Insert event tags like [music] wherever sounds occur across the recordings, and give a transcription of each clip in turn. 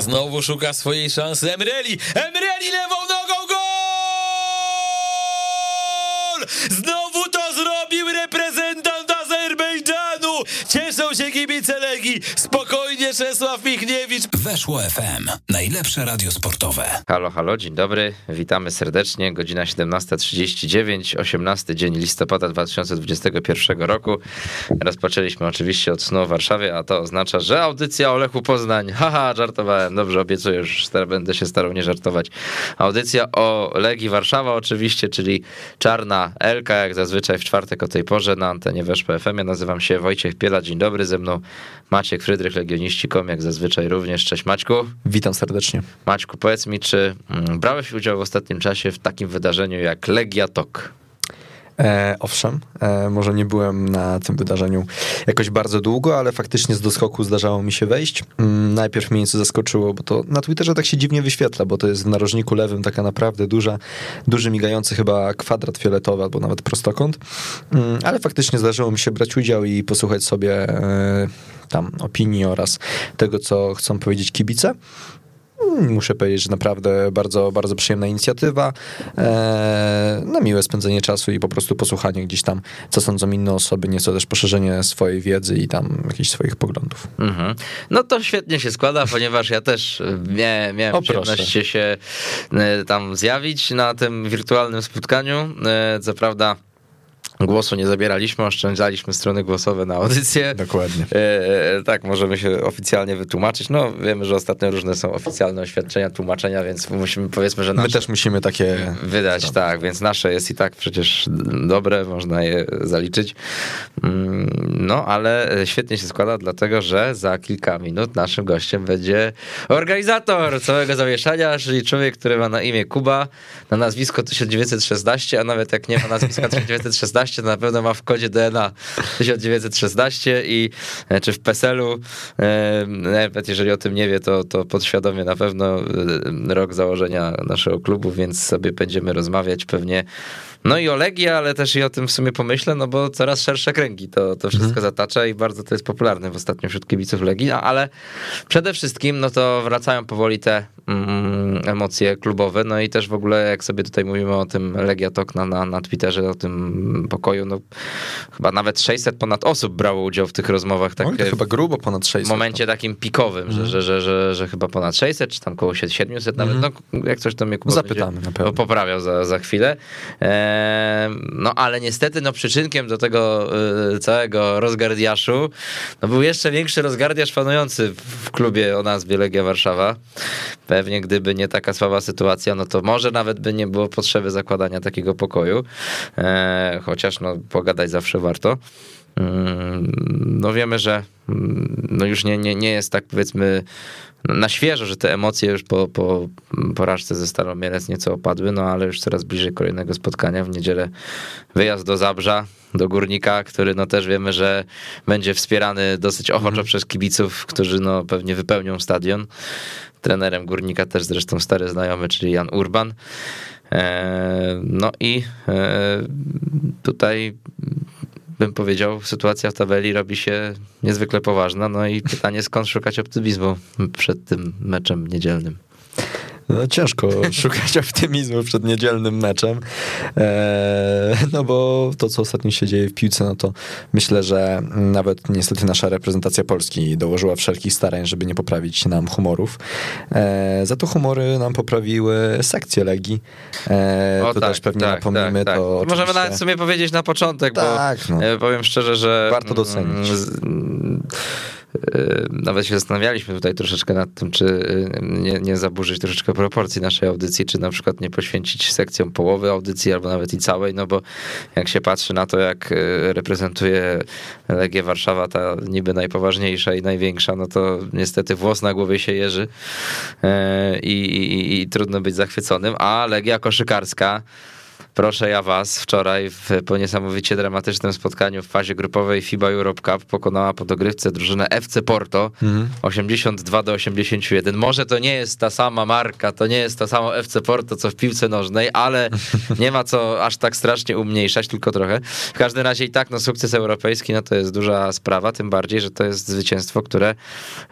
Znowu szuka swojej szansy Emreli. Emreli lewą nogą gol! Znowu to zrobił reprezentant Azerbejdżanu. Cieszą się kibice Legii. Spokojnie Czesław Michniewicz. Weszło FM. Najlepsze radio sportowe. Halo, halo, dzień dobry. Witamy serdecznie. Godzina 17.39, 18 dzień listopada 2021 roku. Rozpoczęliśmy oczywiście od snu w Warszawie, a to oznacza, że audycja o Lechu Poznań. [laughs] Haha, żartowałem. Dobrze, obiecuję, już będę się starał nie żartować. Audycja o Legii Warszawa oczywiście, czyli czarna Elka, jak zazwyczaj w czwartek o tej porze na antenie Weszło FM. Ja nazywam się Wojciech Piela. Dzień dobry, ze mną Maciek Frydrych, Legioniści.com, jak zazwyczaj również. Cześć Maćku. Witam serdecznie. Maćku, powiedz mi, czy mm, brałeś udział w ostatnim czasie w takim wydarzeniu jak Legia Tok? E, owszem, e, może nie byłem na tym wydarzeniu jakoś bardzo długo, ale faktycznie z doskoku zdarzało mi się wejść. Mm, najpierw mnie nieco zaskoczyło, bo to na Twitterze tak się dziwnie wyświetla, bo to jest w narożniku lewym taka naprawdę duża, duży migający chyba kwadrat fioletowy albo nawet prostokąt, mm, ale faktycznie zdarzyło mi się brać udział i posłuchać sobie e, tam opinii oraz tego, co chcą powiedzieć kibice. Muszę powiedzieć, że naprawdę bardzo, bardzo przyjemna inicjatywa. Eee, na miłe spędzenie czasu i po prostu posłuchanie gdzieś tam, co sądzą inne osoby, nieco też poszerzenie swojej wiedzy i tam jakichś swoich poglądów. Mhm. No to świetnie się składa, ponieważ ja też mia, miałem O, przyjemność proszę. się e, tam zjawić na tym wirtualnym spotkaniu. E, Co prawda głosu nie zabieraliśmy, oszczędzaliśmy strony głosowe na audycję. Dokładnie. E, e, tak, możemy się oficjalnie wytłumaczyć. No, wiemy, że ostatnio różne są oficjalne oświadczenia, tłumaczenia, więc musimy, powiedzmy, że My nasze też musimy takie wydać, tak, więc nasze jest i tak przecież dobre, można je zaliczyć. Mm, No, ale świetnie się składa, dlatego że za kilka minut naszym gościem będzie organizator całego zamieszania, czyli człowiek, który ma na imię Kuba, na nazwisko 1916, a nawet jak nie ma nazwiska 1916, [laughs] na pewno ma w kodzie DNA 1916 i e, czy w PESEL-u, e, nawet jeżeli o tym nie wie, to, to podświadomie na pewno e, rok założenia naszego klubu, więc sobie będziemy rozmawiać pewnie no i o Legii, ale też i o tym w sumie pomyślę, no bo coraz szersze kręgi to, to wszystko zatacza i bardzo to jest popularne w ostatnio wśród kibiców Legii, no, ale przede wszystkim no to wracają powoli te mm, emocje klubowe, no i też w ogóle jak sobie tutaj mówimy o tym Legia Tok na, na, Twitterze, o tym pokoju, no chyba nawet 600 ponad osób brało udział w tych rozmowach, tak Oj, to e, chyba grubo ponad 600. w momencie takim pikowym, że, że, że, że, że chyba ponad 600, czy tam koło 700 nawet, no jak coś to mnie Kuba Zapytamy będzie na pewno. poprawiał za, za chwilę. Eee, no ale niestety no przyczynkiem do tego e, całego rozgardiaszu no, był jeszcze większy rozgardiasz panujący w klubie o nazwie Legia Warszawa. Pewnie gdyby nie taka słaba sytuacja, no to może nawet by nie było potrzeby zakładania takiego pokoju. Eee, chociaż no pogadać zawsze warto. Mm, No wiemy, że mm, no już nie, nie, nie jest tak powiedzmy na świeżo, że te emocje już po, po porażce ze Stalą Mielec nieco opadły, no ale już coraz bliżej kolejnego spotkania. W niedzielę wyjazd do Zabrza, do Górnika, który no też wiemy, że będzie wspierany dosyć ochoczo przez kibiców, którzy no pewnie wypełnią stadion. Trenerem Górnika też zresztą stary znajomy, czyli Jan Urban. E, No i e, tutaj bym powiedział, sytuacja w tabeli robi się niezwykle poważna. No i pytanie, skąd szukać optymizmu przed tym meczem niedzielnym? No, ciężko [laughs] szukać optymizmu przed niedzielnym meczem. Eee, no bo to, co ostatnio się dzieje w piłce, no to myślę, że nawet niestety nasza reprezentacja Polski dołożyła wszelkich starań, żeby nie poprawić nam humorów. Eee, za to humory nam poprawiły sekcje Legii. Eee, O, to też pewnie napomnimy. To Możemy oczywiście- nawet sobie powiedzieć na początek, Tak, bo no. e, powiem szczerze, że Warto docenić. mm, z- e, Nawet się zastanawialiśmy tutaj troszeczkę nad tym, czy e, nie, nie zaburzyć troszeczkę proporcji naszej audycji, czy na przykład nie poświęcić sekcjom połowy audycji, albo nawet i całej, no bo jak się patrzy na to, jak e, reprezentuje Legię Warszawa, ta niby najpoważniejsza i największa, no to niestety włos na głowie się jeży i, i, i trudno być zachwyconym, a Legia koszykarska proszę ja was, wczoraj w, po niesamowicie dramatycznym spotkaniu w fazie grupowej FIBA Europe Cup pokonała po dogrywce drużynę FC Porto 82 do 81. Może to nie jest ta sama marka, to nie jest to samo FC Porto, co w piłce nożnej, ale [laughs] nie ma co aż tak strasznie umniejszać, tylko trochę. W każdym razie i tak no, sukces europejski no, to jest duża sprawa, tym bardziej, że to jest zwycięstwo, które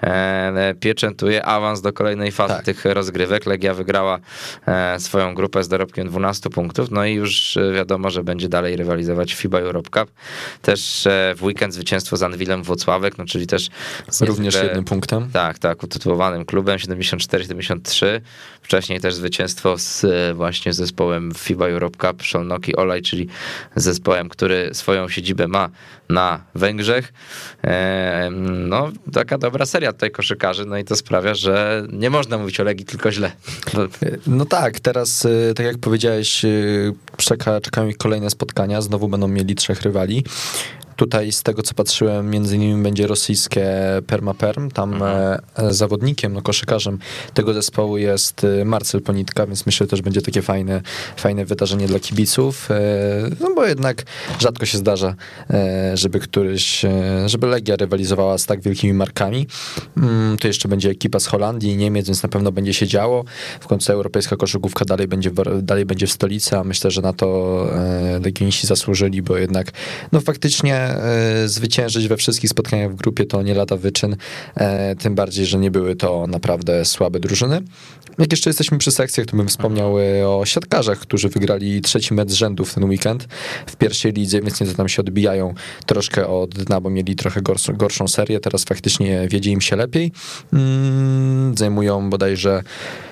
e, pieczętuje awans do kolejnej fazy Tak. tych rozgrywek. Legia wygrała e, swoją grupę z dorobkiem 12 punktów, no i już e, wiadomo, że będzie dalej rywalizować w FIBA Europe Cup. Też e, w weekend zwycięstwo z Anwilem Włocławek, no czyli też Również niezwykle- jednym punktem. tak, tak, utytułowanym klubem 74-73. Wcześniej też zwycięstwo z e, właśnie zespołem FIBA Europe Cup Szolnoki Olaj, czyli zespołem, który swoją siedzibę ma na Węgrzech. E, No, taka dobra seria tutaj koszykarzy, no i to sprawia, że nie można mówić o Legii tylko źle. No, No tak, teraz, y, tak jak powiedziałeś, czeka, czekają ich kolejne spotkania. Znowu będą mieli trzech rywali. Tutaj z tego co patrzyłem, między innymi będzie rosyjskie Perma-Perm. Tam e, zawodnikiem, no koszykarzem tego zespołu jest y, Marcel Ponitka, więc myślę, że też będzie takie fajne, fajne wydarzenie dla kibiców. E, No bo jednak rzadko się zdarza, e, żeby któryś, e, żeby Legia rywalizowała z tak wielkimi markami. Mm, To jeszcze będzie ekipa z Holandii i Niemiec, więc na pewno będzie się działo. W końcu europejska koszykówka dalej będzie, w- dalej będzie w stolicy, a myślę, że na to e, legioniści zasłużyli, bo jednak no faktycznie e, zwyciężyć we wszystkich spotkaniach w grupie to nie lada wyczyn, e, tym bardziej, że nie były to naprawdę słabe drużyny. Jak jeszcze jesteśmy przy sekcjach, to bym wspomniał e, o siatkarzach, którzy wygrali trzeci mecz rzędu w ten weekend w pierwszej lidze, więc nieco tam się odbijają troszkę od dna, bo mieli trochę gorszą, serię, teraz faktycznie wiedzie im się lepiej. Mm, zajmują bodajże e,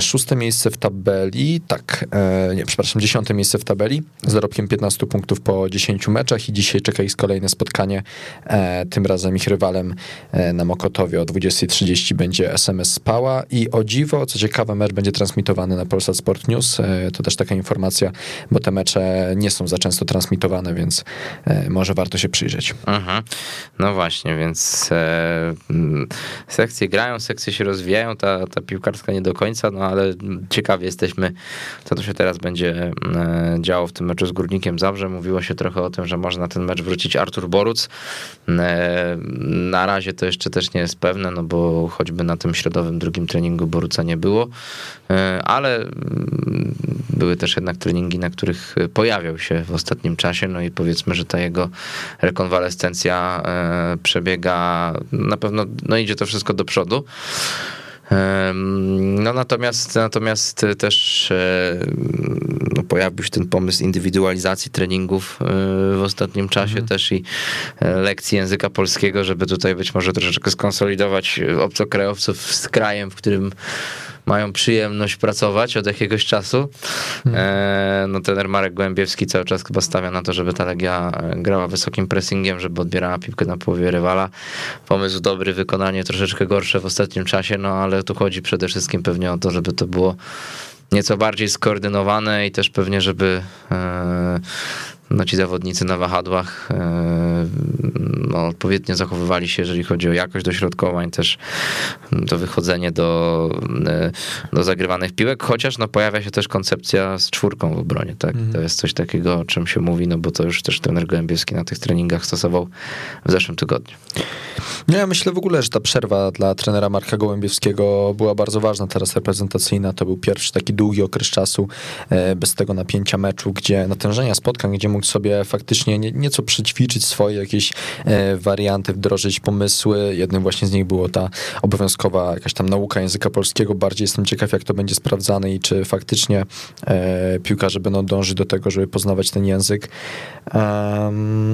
szóste miejsce w tabeli, tak, e, nie, przepraszam, dziesiąte miejsce w tabeli z dorobkiem 15 punktów po 10 meczach i dzisiaj czeka ich kolejne spotkanie, e, tym razem ich rywalem e, na Mokotowie o 20.30 będzie SMS Spała i o dziwo, co ciekawe, mecz będzie transmitowany na Polsat Sport News, e, to też taka informacja, bo te mecze nie są za często transmitowane, więc e, może warto się przyjrzeć. Mhm. No właśnie, więc e, sekcje grają, sekcje się rozwijają, ta, ta piłkarska nie do końca, no ale ciekawi jesteśmy, co tu się teraz będzie e, działo w tym meczu z Górnikiem Zabrze. Mówiło się trochę o tym, że może na ten mecz wrócić Artur Boruc. E, na razie to jeszcze też nie jest pewne, no bo choćby na tym środowym drugim treningu Boruca nie było, e, ale mm, były też jednak treningi, na których pojawiał się w ostatnim czasie, no i powiedzmy, że ta jego rekonwalescencja przebiega, na pewno no idzie to wszystko do przodu. No natomiast, natomiast też e, no, pojawił się ten pomysł indywidualizacji treningów e, w ostatnim czasie też i e, lekcji języka polskiego, żeby tutaj być może troszeczkę skonsolidować obcokrajowców z krajem, w którym mają przyjemność pracować od jakiegoś czasu. E, no trener Marek Głębiewski cały czas chyba stawia na to, żeby ta Legia e, grała wysokim pressingiem, żeby odbierała piłkę na połowie rywala. Pomysł dobry, wykonanie troszeczkę gorsze w ostatnim czasie, no ale tu chodzi przede wszystkim pewnie o to, żeby to było nieco bardziej skoordynowane i też pewnie, żeby e, no, ci zawodnicy na wahadłach e, no, odpowiednio zachowywali się, jeżeli chodzi o jakość dośrodkowań, też to wychodzenie do, e, do zagrywanych piłek, chociaż no, pojawia się też koncepcja z czwórką w obronie. Tak? To jest coś takiego, o czym się mówi, no bo to już też trener Gołębieski na tych treningach stosował w zeszłym tygodniu. No ja myślę w ogóle, że ta przerwa dla trenera Marka Gołębiewskiego była bardzo ważna teraz reprezentacyjna. To był pierwszy taki długi okres czasu e, bez tego napięcia meczu, gdzie natężenia spotkań, gdzie mógł sobie faktycznie nie, nieco przećwiczyć swoje jakieś e, warianty, wdrożyć pomysły. Jednym właśnie z nich było ta obowiązkowa jakaś tam nauka języka polskiego. Bardziej jestem ciekaw, jak to będzie sprawdzane i czy faktycznie e, piłkarze będą dążyć do tego, żeby poznawać ten język.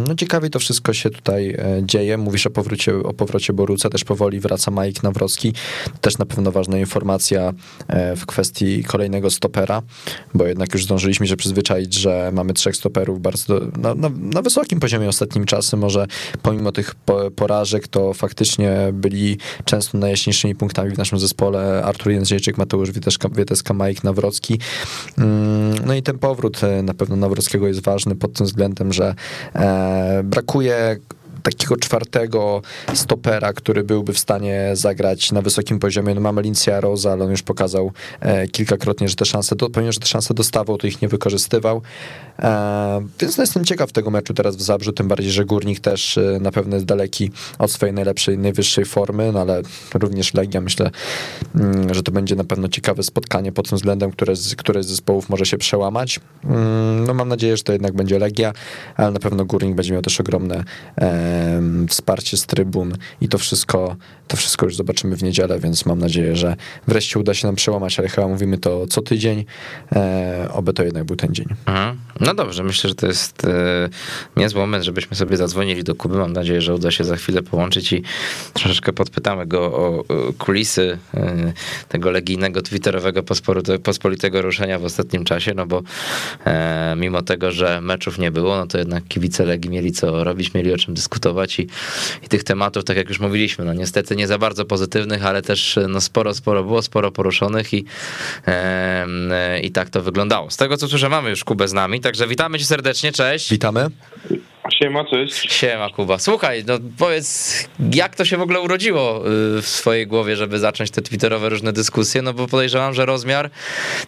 No ciekawie to wszystko się tutaj e, dzieje. Mówisz o powrocie, o powrocie Boruca, też powoli wraca Mike Nawrocki. Też na pewno ważna informacja e, w kwestii kolejnego stopera, bo jednak już zdążyliśmy się przyzwyczaić, że mamy trzech stoperów bardzo na, na, na wysokim poziomie ostatnim czasem. Może pomimo tych po, porażek, to faktycznie byli często najjaśniejszymi punktami w naszym zespole. Artur Jędrzejczyk, Mateusz Wieteska, Wieteska Mike Nawrocki. Mm, No i ten powrót e, na pewno Nawrockiego jest ważny pod tym względem, że e, brakuje takiego czwartego stopera, który byłby w stanie zagrać na wysokim poziomie. No mamy Lincja Rosa, ale on już pokazał e, kilkakrotnie, że te szanse, do, że te szanse dostawał, to ich nie wykorzystywał. E, więc no jestem ciekaw tego meczu teraz w Zabrzu, tym bardziej, że Górnik też e, na pewno jest daleki od swojej najlepszej, najwyższej formy, no ale również Legia, myślę, mm, że to będzie na pewno ciekawe spotkanie pod tym względem, które z, które z zespołów może się przełamać. Mm, no mam nadzieję, że to jednak będzie Legia, ale na pewno Górnik będzie miał też ogromne e, wsparcie z trybun i to wszystko, to wszystko już zobaczymy w niedzielę, więc mam nadzieję, że wreszcie uda się nam przełamać, ale chyba mówimy to co tydzień, e, oby to jednak był ten dzień. Mhm. No dobrze, myślę, że to jest e, niezły moment, żebyśmy sobie zadzwonili do Kuby. Mam nadzieję, że uda się za chwilę połączyć i troszeczkę podpytamy go o, kulisy e, tego legijnego twitterowego pospolitego, ruszenia w ostatnim czasie, no bo mimo tego, że meczów nie było, no to jednak kibice Legii mieli co robić, mieli o czym dyskutować i, i tych tematów, tak jak już mówiliśmy, no niestety nie za bardzo pozytywnych, ale też no sporo, sporo było, sporo poruszonych i, e, e, i tak to wyglądało. Z tego co słyszę, mamy już Kubę z nami, także witamy cię serdecznie, cześć. Witamy. Siema, cześć. Siema Kuba. Słuchaj, no powiedz, jak to się w ogóle urodziło y, w swojej głowie, żeby zacząć te twitterowe różne dyskusje, no bo podejrzewam, że rozmiar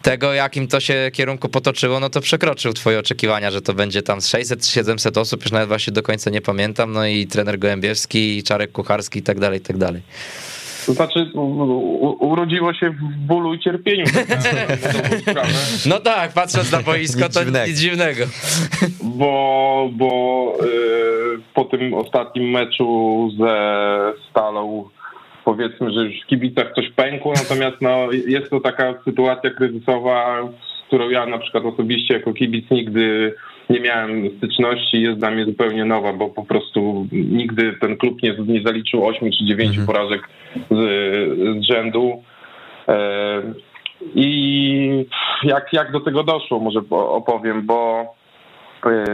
tego, jakim to się kierunku potoczyło, no to przekroczył twoje oczekiwania, że to będzie tam 600-700 osób, już nawet właśnie do końca nie pamiętam, no i trener Gołębiewski, i Czarek Kucharski i tak dalej, i tak dalej. To znaczy, u, u, urodziło się w bólu i cierpieniu. tak [laughs] na. No tak, patrząc na boisko, to dziwnego. nic dziwnego. Bo, bo y, po tym ostatnim meczu ze Stalą powiedzmy, że już w kibicach coś pękło, natomiast no, jest to taka sytuacja kryzysowa, z którą ja na przykład osobiście jako kibic nigdy nie miałem styczności, jest dla mnie zupełnie nowa, bo po prostu nigdy ten klub nie, nie zaliczył 8 czy 9 porażek z, z rzędu. E, I jak, jak do tego doszło, może po- opowiem, bo e,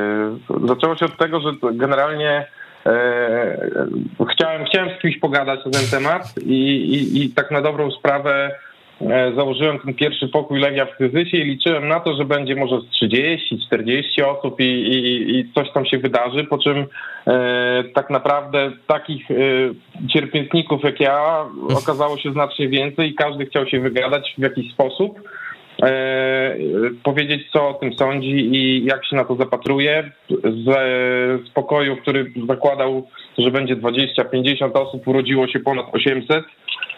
zaczęło się od tego, że generalnie e, chciałem, chciałem z kimś pogadać na ten temat i, i, i tak na dobrą sprawę założyłem ten pierwszy pokój Legia w kryzysie i liczyłem na to, że będzie może z 30, 40 osób i, i, i coś tam się wydarzy, po czym e, tak naprawdę takich e, cierpiętników jak ja okazało się znacznie więcej i każdy chciał się wygadać w jakiś sposób e, powiedzieć, co o tym sądzi i jak się na to zapatruje. Z, z pokoju, który zakładał, że będzie 20-50 osób, urodziło się ponad 800.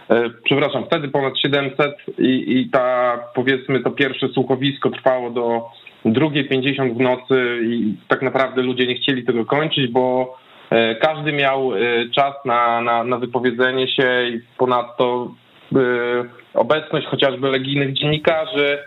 E, Przepraszam, wtedy ponad 700 i, i ta, powiedzmy, to pierwsze słuchowisko trwało do drugiej 50 w nocy i tak naprawdę ludzie nie chcieli tego kończyć, bo e, każdy miał e, czas na, na, na wypowiedzenie się i ponadto obecność chociażby legijnych dziennikarzy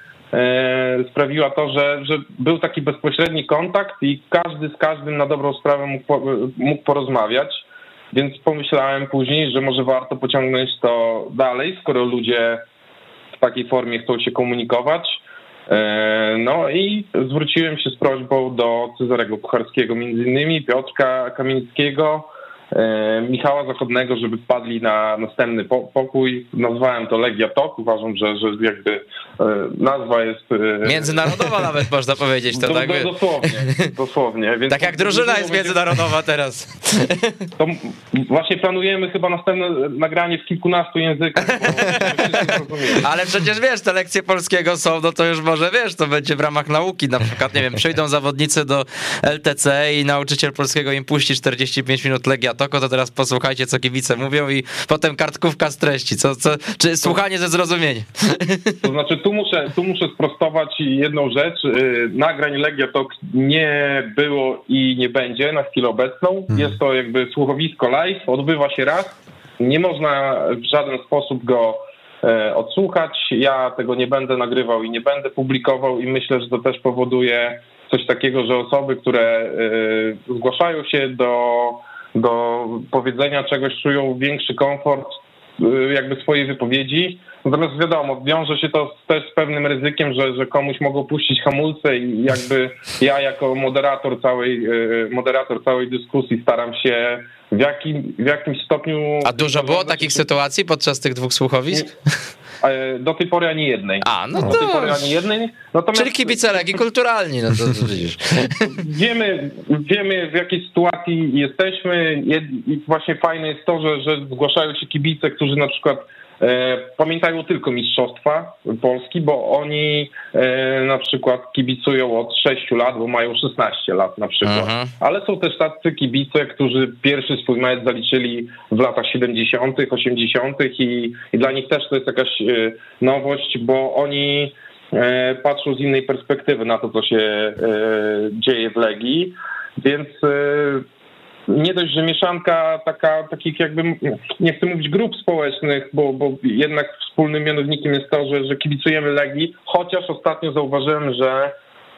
sprawiła to, że, że był taki bezpośredni kontakt i każdy z każdym na dobrą sprawę mógł, mógł porozmawiać. Więc pomyślałem później, że może warto pociągnąć to dalej, skoro ludzie w takiej formie chcą się komunikować. E, No i zwróciłem się z prośbą do Cezarego Kucharskiego, między innymi Piotrka Kamińskiego, e, Michała Zachodnego, żeby wpadli na następny po- pokój. Nazwałem to Legia Tok. Uważam, że, że jakby e, nazwa jest... e, Międzynarodowa nawet można powiedzieć to, do, tak? do, dosłownie, dosłownie. Więc Tak jak drużyna jest międzynarodowa teraz. to właśnie planujemy chyba następne nagranie w kilkunastu językach. Ale przecież wiesz, te lekcje polskiego są, no to już może wiesz, to będzie w ramach nauki. Na przykład, nie wiem, przyjdą zawodnicy do LTC i nauczyciel polskiego im puści 45 minut Legia Toko, to teraz posłuchajcie, co kibice mówią i potem kartkówka z treści. Co, co, czy słuchanie ze zrozumieniem. [laughs] To znaczy, tu muszę, tu muszę sprostować jedną rzecz. Yy, Nagrań Legia Talk nie było i nie będzie na chwilę obecną. Jest to jakby słuchowisko live, odbywa się raz. Nie można w żaden sposób go e, odsłuchać. Ja tego nie będę nagrywał i nie będę publikował i myślę, że to też powoduje coś takiego, że osoby, które e, zgłaszają się do, do powiedzenia czegoś, czują większy komfort y, jakby swojej wypowiedzi. Natomiast wiadomo, wiąże się to też z pewnym ryzykiem, że, że komuś mogą puścić hamulce i jakby ja jako moderator całej, y, moderator całej dyskusji staram się w, jakim, w jakimś stopniu... A dużo było takich sytuacji podczas tych dwóch słuchowisk? E, do tej pory ani jednej. A, no Do tej to... pory ani jednej. Natomiast Czyli kibice Legii kulturalni, no to, to widzisz. [laughs] wiemy, wiemy w jakiej sytuacji jesteśmy właśnie fajne jest to, że, że zgłaszają się kibice, którzy na przykład pamiętają tylko Mistrzostwa Polski, bo oni e, na przykład kibicują od 6 lat, bo mają 16 lat na przykład. Mhm. Ale są też tacy kibice, którzy pierwszy swój mecz zaliczyli w latach 70., 80. i, i dla nich też to jest jakaś e, nowość, bo oni e, patrzą z innej perspektywy na to, co się e, dzieje w Legii, więc e, nie dość, że mieszanka taka, takich jakby, nie chcę mówić grup społecznych, bo, bo jednak wspólnym mianownikiem jest to, że, że kibicujemy Legii, chociaż ostatnio zauważyłem, że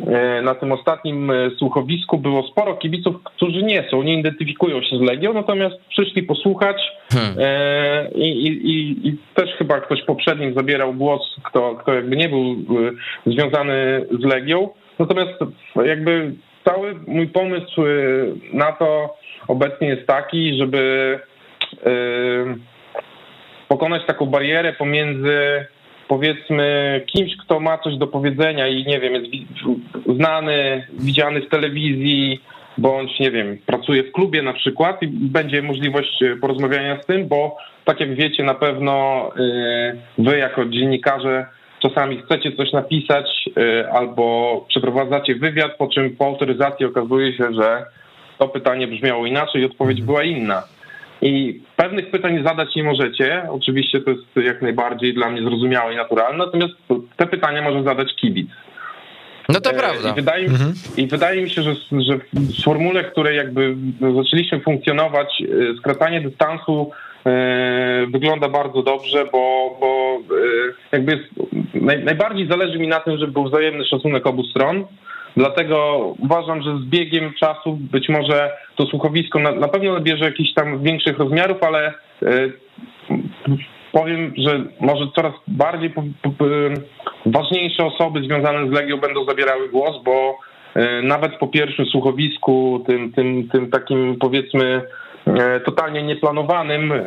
e, na tym ostatnim e, słuchowisku było sporo kibiców, którzy nie są, nie identyfikują się z Legią, natomiast przyszli posłuchać Hmm. e, i, i, i, też chyba ktoś poprzednim zabierał głos, kto, kto jakby nie był związany z Legią. Natomiast jakby cały mój pomysł e, na to obecnie jest taki, żeby e, pokonać taką barierę pomiędzy powiedzmy kimś, kto ma coś do powiedzenia i nie wiem, jest znany, widziany w telewizji, bądź nie wiem, pracuje w klubie na przykład i będzie możliwość e, porozmawiania z tym, bo tak jak wiecie na pewno wy jako dziennikarze czasami chcecie coś napisać e, albo przeprowadzacie wywiad, po czym po autoryzacji okazuje się, że to pytanie brzmiało inaczej i odpowiedź była inna. I pewnych pytań zadać nie możecie. Oczywiście to jest jak najbardziej dla mnie zrozumiałe i naturalne, natomiast te pytania może zadać kibic. No to E, prawda. I wydaje, I wydaje mi się, że, że w formule, w której jakby zaczęliśmy funkcjonować, e, skracanie dystansu wygląda bardzo dobrze, bo, bo e, jakby jest, naj, najbardziej zależy mi na tym, żeby był wzajemny szacunek obu stron. Dlatego uważam, że z biegiem czasu być może to słuchowisko na, na pewno nabierze jakichś tam większych rozmiarów, ale e, powiem, że może coraz bardziej po, po, po, ważniejsze osoby związane z Legią będą zabierały głos, bo e, nawet po pierwszym słuchowisku, tym, tym, tym takim powiedzmy e, totalnie nieplanowanym, e,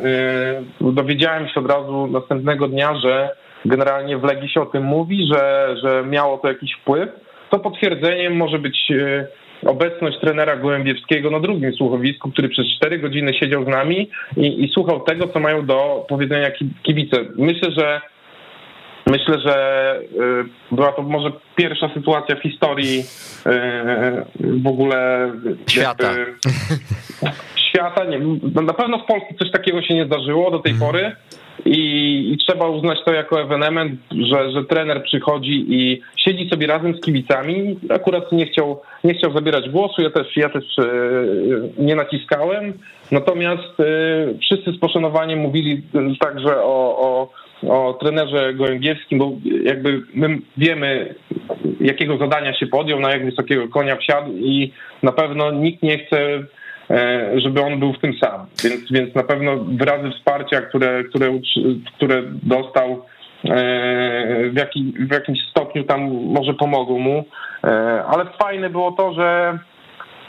dowiedziałem się od razu następnego dnia, że generalnie w Legii się o tym mówi, że, że miało to jakiś wpływ. To potwierdzeniem może być e, obecność trenera Gołębiewskiego na drugim słuchowisku, który przez 4 godziny siedział z nami i, i słuchał tego, co mają do powiedzenia ki- kibice. Myślę, że myślę, że była to może pierwsza sytuacja w historii w ogóle Świata. jakby [laughs] świata. Nie, no na pewno w Polsce coś takiego się nie zdarzyło do tej pory. I, I trzeba uznać to jako ewenement, że, że trener przychodzi i siedzi sobie razem z kibicami. Akurat nie chciał, nie chciał zabierać głosu, ja też, ja też e, nie naciskałem. Natomiast e, wszyscy z poszanowaniem mówili także o, o, o trenerze Gołębiewskim, bo jakby my wiemy, jakiego zadania się podjął, na jak wysokiego konia wsiadł i na pewno nikt nie chce e, żeby on był w tym sam. Więc, więc na pewno wyrazy wsparcia, które, które, które dostał e, w, jakim, w jakimś stopniu tam może pomogą mu. E, Ale fajne było to, że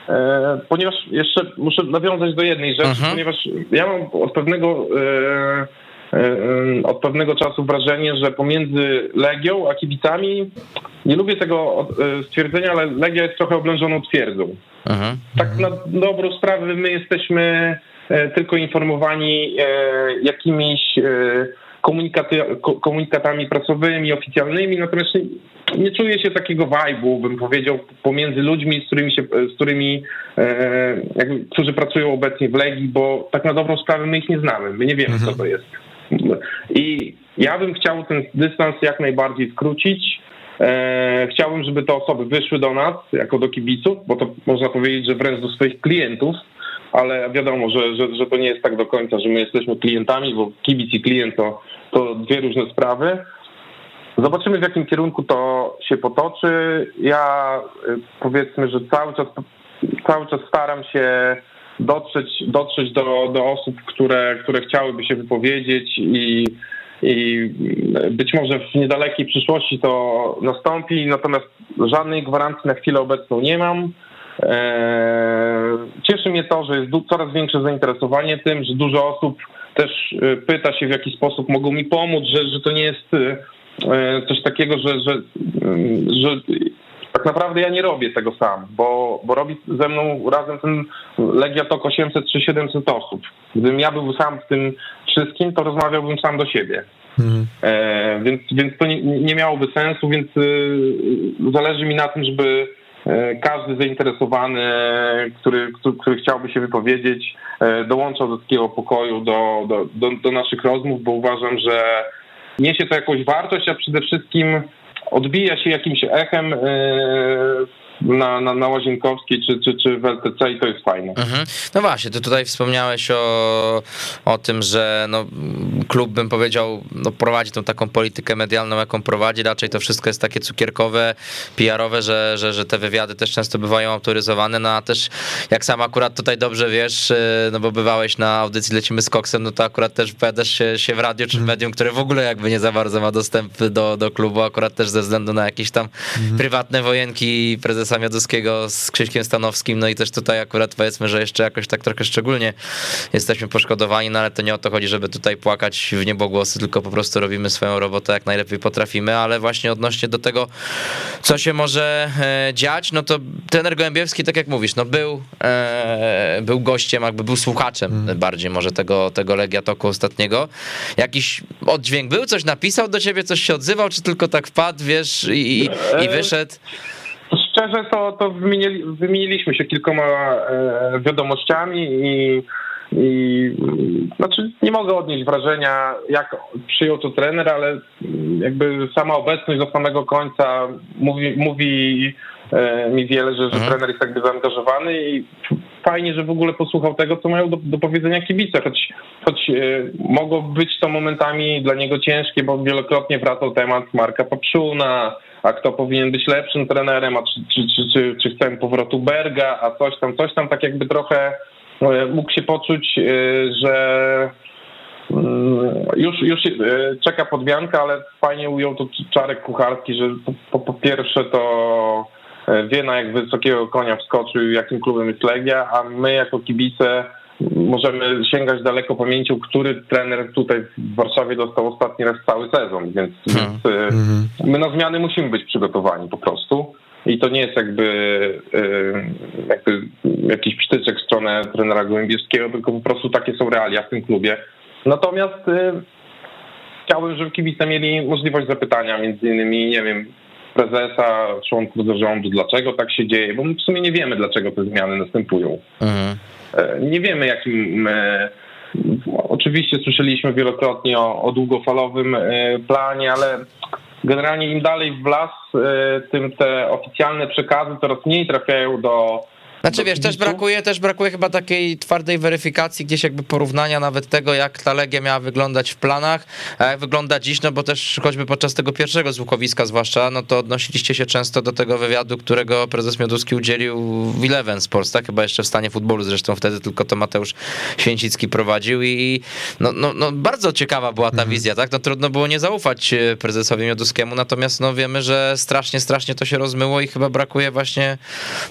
e, ponieważ jeszcze muszę nawiązać do jednej rzeczy, Mhm. ponieważ ja mam od pewnego e, e, od pewnego czasu wrażenie, że pomiędzy Legią a kibicami, nie lubię tego e, stwierdzenia, ale Legia jest trochę oblężoną twierdzą Mhm. tak na dobrą sprawę my jesteśmy e, tylko informowani e, jakimiś e, komunikaty, ko- komunikatami prasowymi, oficjalnymi, natomiast nie, czuję się takiego vibe'u, bym powiedział, pomiędzy ludźmi, z którymi, się, z którymi e, którzy pracują obecnie w Legii, bo tak na dobrą sprawę my ich nie znamy, my nie wiemy, co to jest. I ja bym chciał ten dystans jak najbardziej skrócić. E, chciałbym, żeby te osoby wyszły do nas jako do kibiców, bo to można powiedzieć, że wręcz do swoich klientów, ale wiadomo, że, że, że to nie jest tak do końca, że my jesteśmy klientami, bo kibic i klient to, to dwie różne sprawy. Zobaczymy, w jakim kierunku to się potoczy. Ja y, powiedzmy, że cały czas, cały czas staram się dotrzeć, dotrzeć do, do osób, które, które chciałyby się wypowiedzieć i, i być może w niedalekiej przyszłości to nastąpi, natomiast żadnej gwarancji na chwilę obecną nie mam. Eee, Cieszy mnie to, że jest coraz większe zainteresowanie tym, że dużo osób też y, pyta się w jaki sposób mogą mi pomóc, że, że to nie jest y, coś takiego, że, że, że tak naprawdę ja nie robię tego sam, bo, bo robi ze mną razem ten Legia Tok 800 czy 700 osób. Gdybym ja był sam w tym wszystkim, to rozmawiałbym sam do siebie. Mhm. E, więc, więc to nie, nie miałoby sensu, więc y, zależy mi na tym, żeby e, każdy zainteresowany, który, który, który chciałby się wypowiedzieć, e, dołączał do takiego pokoju do, do, do, do naszych rozmów, bo uważam, że niesie to jakąś wartość, a przede wszystkim odbija się jakimś echem e, na, na, na Łazienkowskiej czy, czy, czy w LTC i to jest fajne. Mhm. No właśnie, ty tutaj wspomniałeś o, o tym, że no, klub bym powiedział no, prowadzi tą taką politykę medialną, jaką prowadzi, raczej to wszystko jest takie cukierkowe, PR-owe, że, że, że te wywiady też często bywają autoryzowane, no a też jak sam akurat tutaj dobrze wiesz, y, no bo bywałeś na audycji Lecimy z Koksem, no to akurat też wypowiadasz się, się w radiu czy w medium, które w ogóle jakby nie za bardzo ma dostęp do, do klubu, akurat też ze względu na jakieś tam mhm. prywatne wojenki prezesa Mioduskiego z Krzyśkiem Stanowskim, no i też tutaj akurat powiedzmy, że jeszcze jakoś tak trochę szczególnie jesteśmy poszkodowani, no ale to nie o to chodzi, żeby tutaj płakać w niebogłosy, tylko po prostu robimy swoją robotę jak najlepiej potrafimy, ale właśnie odnośnie do tego, co się może e, dziać, no to trener Gołębiewski, tak jak mówisz, no był, e, był gościem, jakby był słuchaczem hmm. bardziej może tego, tego Legia Toku ostatniego. Jakiś oddźwięk był? Coś napisał do ciebie, coś się odzywał, czy tylko tak wpadł, wiesz, i, i wyszedł? Szczerze to, to wymienili, wymieniliśmy się kilkoma e, wiadomościami i, i znaczy nie mogę odnieść wrażenia, jak przyjął to trener, ale jakby sama obecność do samego końca mówi, mówi e, mi wiele, że, że mhm. trener jest jakby zaangażowany i fajnie, że w ogóle posłuchał tego, co mają do, do powiedzenia kibice, choć, choć e, mogło być to momentami dla niego ciężkie, bo wielokrotnie wracał temat Marka Papszuna, a kto powinien być lepszym trenerem, a czy, czy, czy, czy, czy chcemy powrotu Berga, a coś tam, coś tam, tak jakby trochę mógł się poczuć, e, że mm, już, już e, czeka podmianka, ale fajnie ujął to Czarek Kucharski, że po, po, pierwsze to wie na jak wysokiego konia wskoczył, jakim klubem jest Legia, a my jako kibice możemy sięgać daleko pamięcią, który trener tutaj w Warszawie dostał ostatni raz cały sezon, więc, hmm. więc hmm. my na zmiany musimy być przygotowani po prostu. I to nie jest jakby, y, jakby jakiś psztyczek w stronę trenera Gołębiewskiego, tylko po prostu takie są realia w tym klubie. Natomiast y, chciałbym, żeby kibice mieli możliwość zapytania, między innymi, nie wiem, prezesa, członków zarządu, dlaczego tak się dzieje, bo my w sumie nie wiemy, dlaczego te zmiany następują. Mhm. E, nie wiemy, jakim. E, oczywiście słyszeliśmy wielokrotnie o, o długofalowym e, planie, ale generalnie im dalej w las, tym te oficjalne przekazy coraz mniej trafiają do znaczy wiesz, też brakuje, też brakuje chyba takiej twardej weryfikacji, gdzieś jakby porównania nawet tego, jak ta Legia miała wyglądać w planach, a jak wygląda dziś, no bo też choćby podczas tego pierwszego złukowiska zwłaszcza, no to odnosiliście się często do tego wywiadu, którego prezes Mioduski udzielił w Eleven Sports, tak? Chyba jeszcze w stanie futbolu zresztą wtedy tylko to Mateusz Święcicki prowadził i no, no, no bardzo ciekawa była ta mhm. wizja, tak? No trudno było nie zaufać e, prezesowi Mioduskiemu, natomiast no wiemy, że strasznie, strasznie to się rozmyło i chyba brakuje właśnie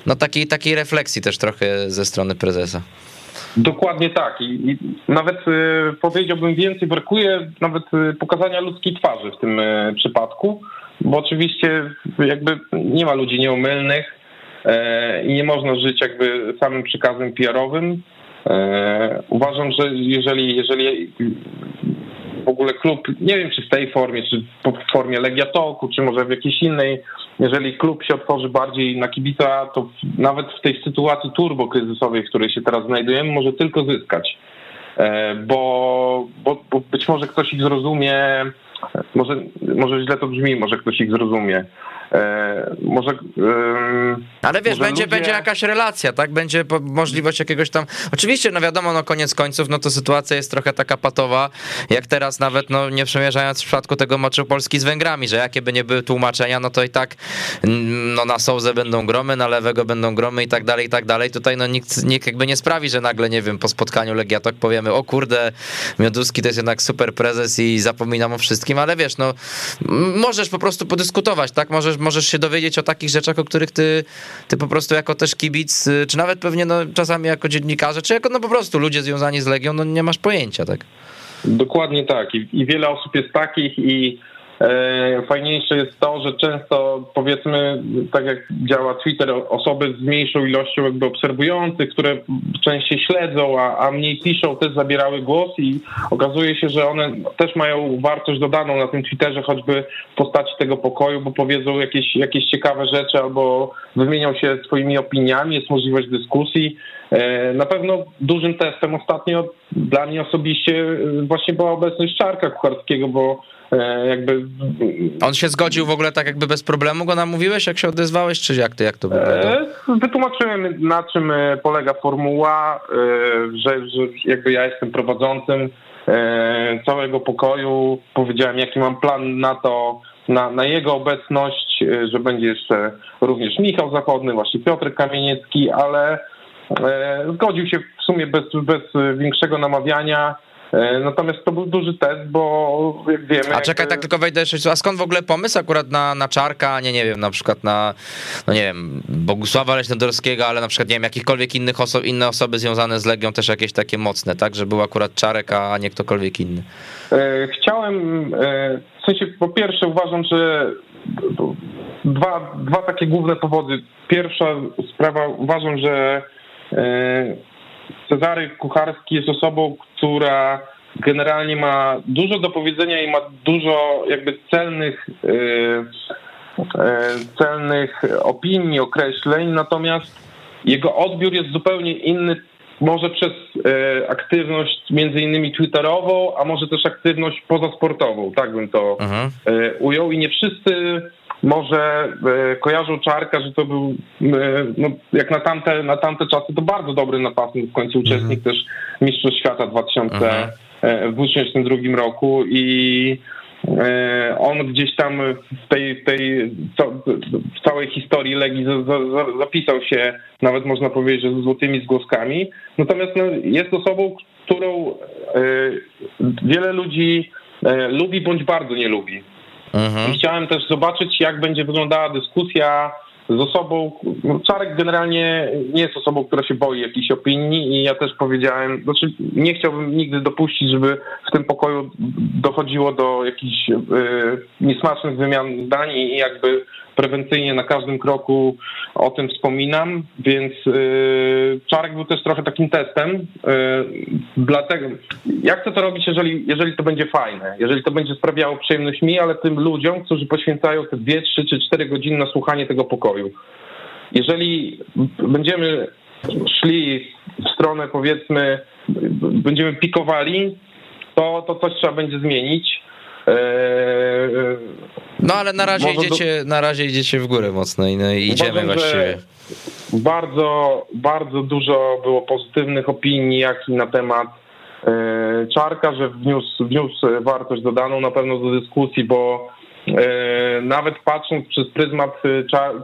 no takiej, takiej refleksji refleksji też trochę ze strony prezesa. Dokładnie tak. I, i nawet y, powiedziałbym więcej, brakuje nawet y, pokazania ludzkiej twarzy w tym y, przypadku, bo oczywiście jakby nie ma ludzi nieomylnych e, i nie można żyć jakby samym przekazem PR-owym. E, uważam, że jeżeli, jeżeli w ogóle klub, nie wiem czy w tej formie, czy w formie Legiatoku, czy może w jakiejś innej, jeżeli klub się otworzy bardziej na kibica, to nawet w tej sytuacji turbo kryzysowej, w której się teraz znajdujemy, może tylko zyskać. E, bo, bo, bo być może ktoś ich zrozumie, może, może źle to brzmi, może ktoś ich zrozumie. E, może. Ale wiesz, może będzie, ludzie... będzie jakaś relacja, tak? Będzie możliwość jakiegoś tam. Oczywiście, no wiadomo, no koniec końców, no to sytuacja jest trochę taka patowa, jak teraz nawet, no nie przemierzając w przypadku tego meczu Polski z Węgrami, że jakie by nie były tłumaczenia, no to i tak no na Sołzę będą gromy, na lewego będą gromy i tak dalej, i tak dalej. Tutaj no nikt, nikt jakby nie sprawi, że nagle, nie wiem, po spotkaniu Legiatok powiemy, o kurde, Mioduski to jest jednak super prezes i zapominam o wszystkim, ale wiesz, no możesz po prostu podyskutować, tak? Możesz możesz się dowiedzieć o takich rzeczach, o których ty, ty po prostu jako też kibic, y, czy nawet pewnie no, czasami jako dziennikarze, czy jako no po prostu ludzie związani z Legią, no nie masz pojęcia, tak? Dokładnie tak. I, I, wiele osób jest takich i fajniejsze jest to, że często powiedzmy, tak jak działa Twitter, osoby z mniejszą ilością jakby obserwujących, które częściej śledzą, a, a mniej piszą, też zabierały głos i okazuje się, że one też mają wartość dodaną na tym Twitterze, choćby w postaci tego pokoju, bo powiedzą jakieś, jakieś ciekawe rzeczy albo wymienią się swoimi opiniami, jest możliwość dyskusji. E, na pewno dużym testem ostatnio dla mnie osobiście e, właśnie była obecność Czarka Kucharskiego, bo e, jakby... On się zgodził w ogóle tak jakby bez problemu go namówiłeś, jak się odezwałeś, czy jak ty, jak to wygląda? Wytłumaczyłem na czym polega formuła, że, że jakby ja jestem prowadzącym całego pokoju, powiedziałem jaki mam plan na to, na, na jego obecność, że będzie jeszcze również Michał Zachodny, właśnie Piotr Kamieniecki, ale E, zgodził się w sumie bez, bez większego namawiania. E, natomiast to był duży test, bo jak wiemy... A czekaj, tak tylko wejdę jeszcze, a skąd w ogóle pomysł akurat na, na Czarka, nie, nie wiem, na przykład na, no nie wiem, Bogusława Leśnodorskiego, ale na przykład, nie wiem, jakichkolwiek innych oso inne osoby związane z Legią też jakieś takie mocne, tak, że był akurat Czarek, a nie ktokolwiek inny? E, chciałem, w sensie po pierwsze uważam, że dwa, dwa takie główne powody. Pierwsza sprawa, uważam, że E, Cezary Kucharski jest osobą, która generalnie ma dużo do powiedzenia i ma dużo jakby celnych, e, e, celnych opinii, określeń, natomiast jego odbiór jest zupełnie inny, może przez aktywność między innymi twitterową, a może też aktywność pozasportową, tak bym to mhm. ujął i nie wszyscy może e, kojarzą Czarka, że to był, e, no, jak na tamte, na tamte czasy, to bardzo dobry napastnik, w końcu uczestnik mhm. też Mistrzostw Świata 2000, mhm. E, w 2002 roku i on gdzieś tam w tej, tej w całej historii Legii zapisał się, nawet można powiedzieć, że ze złotymi zgłoskami. Natomiast no, jest osobą, którą wiele ludzi lubi bądź bardzo nie lubi. Mhm. I chciałem też zobaczyć, jak będzie wyglądała dyskusja z osobą. No, Czarek generalnie nie jest osobą, która się boi jakiejś opinii, i ja też powiedziałem, znaczy nie chciałbym nigdy dopuścić, żeby w tym pokoju dochodziło do jakichś yy, niesmacznych wymian zdań i jakby prewencyjnie na każdym kroku o tym wspominam, więc yy, Czarek był też trochę takim testem. Yy, dlatego ja chcę to robić, jeżeli, jeżeli to będzie fajne, jeżeli to będzie sprawiało przyjemność mi, ale tym ludziom, którzy poświęcają te dwie, trzy czy cztery godziny na słuchanie tego pokoju. Jeżeli będziemy szli w stronę, powiedzmy, będziemy pikowali, to, to coś trzeba będzie zmienić. Yy, no ale na razie, idziecie, do... na razie idziecie w górę mocno i no, idziemy Uważam, właściwie. Bardzo, bardzo dużo było pozytywnych opinii, jak i na temat yy, Czarka, że wniósł, wniósł wartość dodaną na pewno do dyskusji, bo yy, nawet patrząc przez pryzmat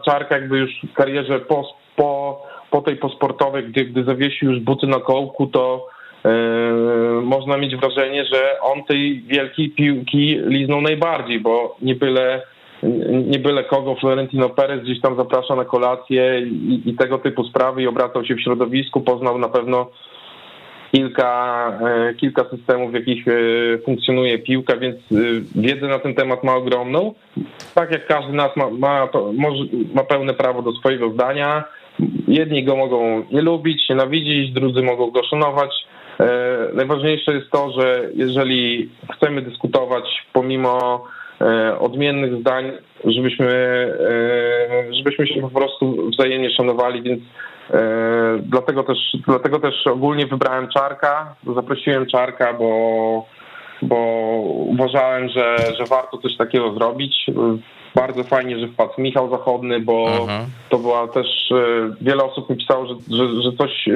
Czarka jakby już w karierze po, po, po tej posportowej, gdy, gdy zawiesił już buty na kołku, to można mieć wrażenie, że on tej wielkiej piłki liznął najbardziej, bo nie byle, nie byle kogo Florentino Perez gdzieś tam zaprasza na kolację i, i tego typu sprawy i obracał się w środowisku, poznał na pewno kilka, yy, kilka systemów, w jakich yy, funkcjonuje piłka, więc wiedzę na ten temat ma ogromną. Tak jak każdy nas ma, ma, ma pełne prawo do swojego zdania. Jedni go mogą nie lubić, nienawidzić, drudzy mogą go szanować. E, najważniejsze jest to, że jeżeli chcemy dyskutować pomimo e, odmiennych zdań, żebyśmy, e, żebyśmy się po prostu wzajemnie szanowali, więc dlatego też, dlatego też ogólnie wybrałem Czarka, zaprosiłem Czarka, bo, bo uważałem, że, że warto coś takiego zrobić. Bardzo fajnie, że wpadł Michał Zachodny, bo mhm. to była też, wiele osób mi pisało, że, że, że coś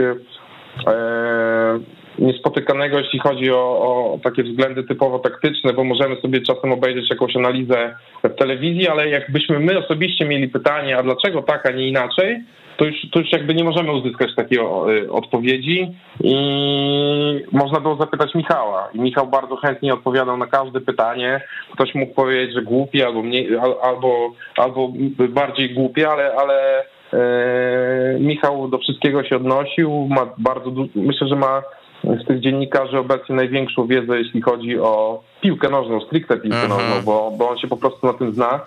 niespotykanego, jeśli chodzi o, o, takie względy typowo taktyczne, bo możemy sobie czasem obejrzeć jakąś analizę w telewizji, ale jakbyśmy my osobiście mieli pytanie, a dlaczego tak, a nie inaczej, to już, to już jakby nie możemy uzyskać takiej odpowiedzi i można było zapytać Michała i Michał bardzo chętnie odpowiadał na każde pytanie. Ktoś mógł powiedzieć, że głupie albo, mniej, albo, albo bardziej głupie, ale, ale e, Michał do wszystkiego się odnosił, ma bardzo myślę, że ma z tych dziennikarzy obecnie największą wiedzę, jeśli chodzi o piłkę nożną, stricte piłkę Aha. Nożną, bo, bo on się po prostu na tym zna.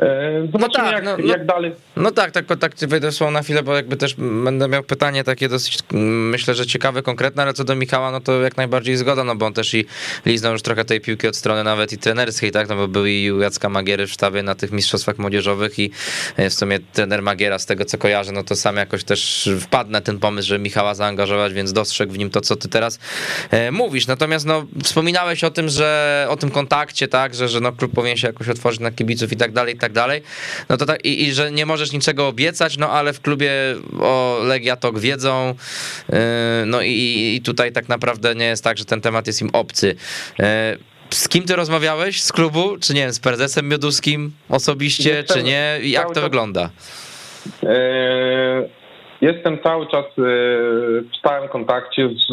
E, zobaczymy, no tak, jak, no, no, jak dalej. No tak, tak, tak słowo na chwilę, bo jakby też będę miał pytanie takie dosyć, myślę, że ciekawe, konkretne, ale co do Michała, no to jak najbardziej zgoda, no bo on też i liznął już trochę tej piłki od strony nawet i trenerskiej, tak, no bo był i u Jacka Magiery w sztabie na tych mistrzostwach młodzieżowych i e, w sumie trener Magiera, z tego co kojarzę, no to sam jakoś też wpadł na ten pomysł, żeby Michała zaangażować, więc dostrzegł w nim to, co ty teraz e, mówisz. Natomiast no, wspominałeś o tym, że o tym kontakcie, tak, że, że no, klub powinien się jakoś otworzyć na kibiców i tak dalej, tak dalej, no to tak, i, i że nie możesz niczego obiecać, no ale w klubie o Legia Tok wiedzą, yy, no i, i tutaj tak naprawdę nie jest tak, że ten temat jest im obcy. Yy, z kim ty rozmawiałeś z klubu? Czy nie wiem, z prezesem Mioduskim osobiście, Jestem czy nie? Jak to czas, wygląda? Yy, jestem cały czas w stałym kontakcie z,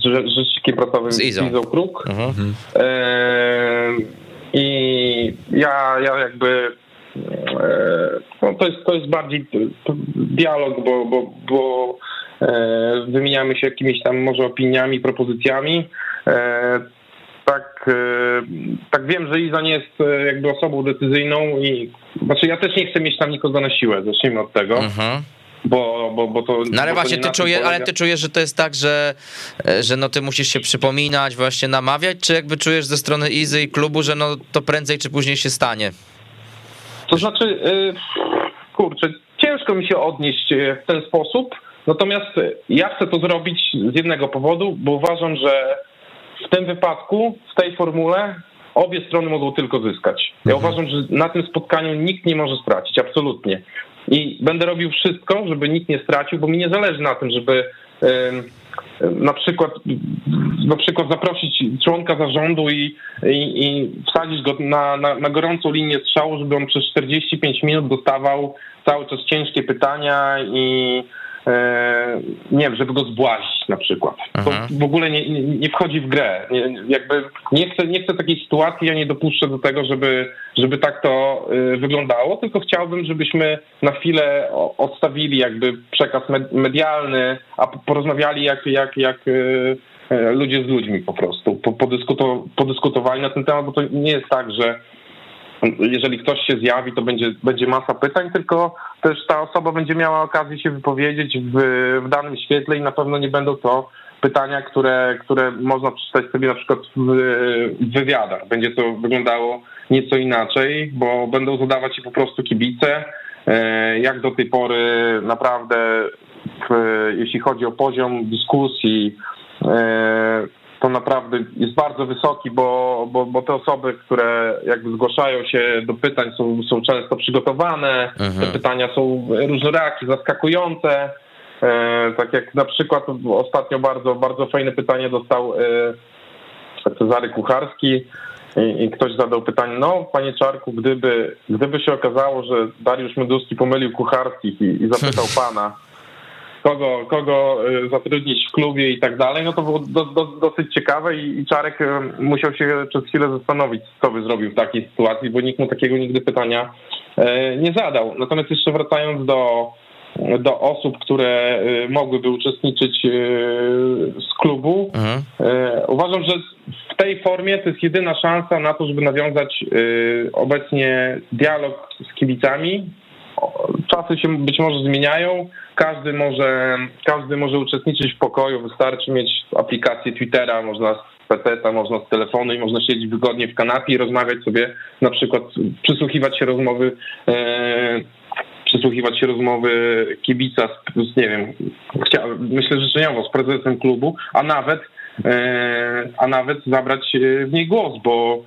z rzecznikiem prasowym z Izą, Izą Kruk. Mhm. I ja, ja jakby e, no to, jest, to jest bardziej dialog, bo, bo, bo e, wymieniamy się jakimiś tam może opiniami, propozycjami. E, tak, tak wiem, że Iza nie jest jakby osobą decyzyjną i znaczy ja też nie chcę mieć tam nikogo na siłę, zacznijmy od tego. Mhm bo, bo, bo to... No ale właśnie ty czujesz, ale ty czujesz, że to jest tak, że, że no ty musisz się przypominać, właśnie namawiać, czy jakby czujesz ze strony Izy i klubu, że no to prędzej czy później się stanie? To znaczy, y, kurczę, ciężko mi się odnieść y, w ten sposób, natomiast ja chcę to zrobić z jednego powodu, bo uważam, że w tym wypadku, w tej formule obie strony mogą tylko zyskać. Ja mhm. uważam, że na tym spotkaniu nikt nie może stracić, absolutnie. I będę robił wszystko, żeby nikt nie stracił, bo mi nie zależy na tym, żeby na przykład, na przykład zaprosić członka zarządu i, i, i wsadzić go na, na, na, gorącą linię strzału, żeby on przez 45 minut dostawał cały czas ciężkie pytania i nie wiem, żeby go zbłazić na przykład. To w ogóle nie, nie, nie wchodzi w grę. Nie, jakby nie chcę, nie chcę takiej sytuacji, ja nie dopuszczę do tego, żeby, żeby tak to e, wyglądało, tylko chciałbym, żebyśmy na chwilę odstawili jakby przekaz medialny, a porozmawiali jak, jak, jak e, ludzie z ludźmi po prostu. Podyskutowali na ten temat, bo to nie jest tak, że jeżeli ktoś się zjawi, to będzie, będzie masa pytań, tylko też ta osoba będzie miała okazję się wypowiedzieć w, w danym świetle i na pewno nie będą to pytania, które, które można przeczytać sobie na przykład w, wywiadach. Będzie to wyglądało nieco inaczej, bo będą zadawać się po prostu kibice. E, jak do tej pory naprawdę, jeśli chodzi o poziom dyskusji, e, to naprawdę jest bardzo wysoki, bo, bo, bo te osoby, które jakby zgłaszają się do pytań są, są często przygotowane, mhm. te pytania są różnorakie, zaskakujące. E, tak jak na przykład ostatnio bardzo, bardzo fajne pytanie dostał e, Cezary Kucharski i, i, ktoś zadał pytanie, no panie Czarku, gdyby, gdyby się okazało, że Dariusz Meduski pomylił Kucharskich i, i zapytał [laughs] pana, kogo, kogo y, zatrudnić w klubie i tak dalej, no to było do, do, dosyć ciekawe i, i Czarek y, musiał się przez chwilę zastanowić, co by zrobił w takiej sytuacji, bo nikt mu takiego nigdy pytania y, nie zadał. Natomiast jeszcze wracając do, do osób, które mogłyby uczestniczyć z klubu, mhm. uważam, że w tej formie to jest jedyna szansa na to, żeby nawiązać obecnie dialog z kibicami, czasy się być może zmieniają, każdy może, każdy może uczestniczyć w pokoju, wystarczy mieć aplikację Twittera, można z PC, można z telefonu i można siedzieć wygodnie w kanapie i rozmawiać sobie, na przykład przysłuchiwać się rozmowy e, przysłuchiwać się rozmowy kibica z, nie wiem, chciałem, myślę życzeniowo z prezesem klubu, a nawet e, a nawet zabrać w niej głos, bo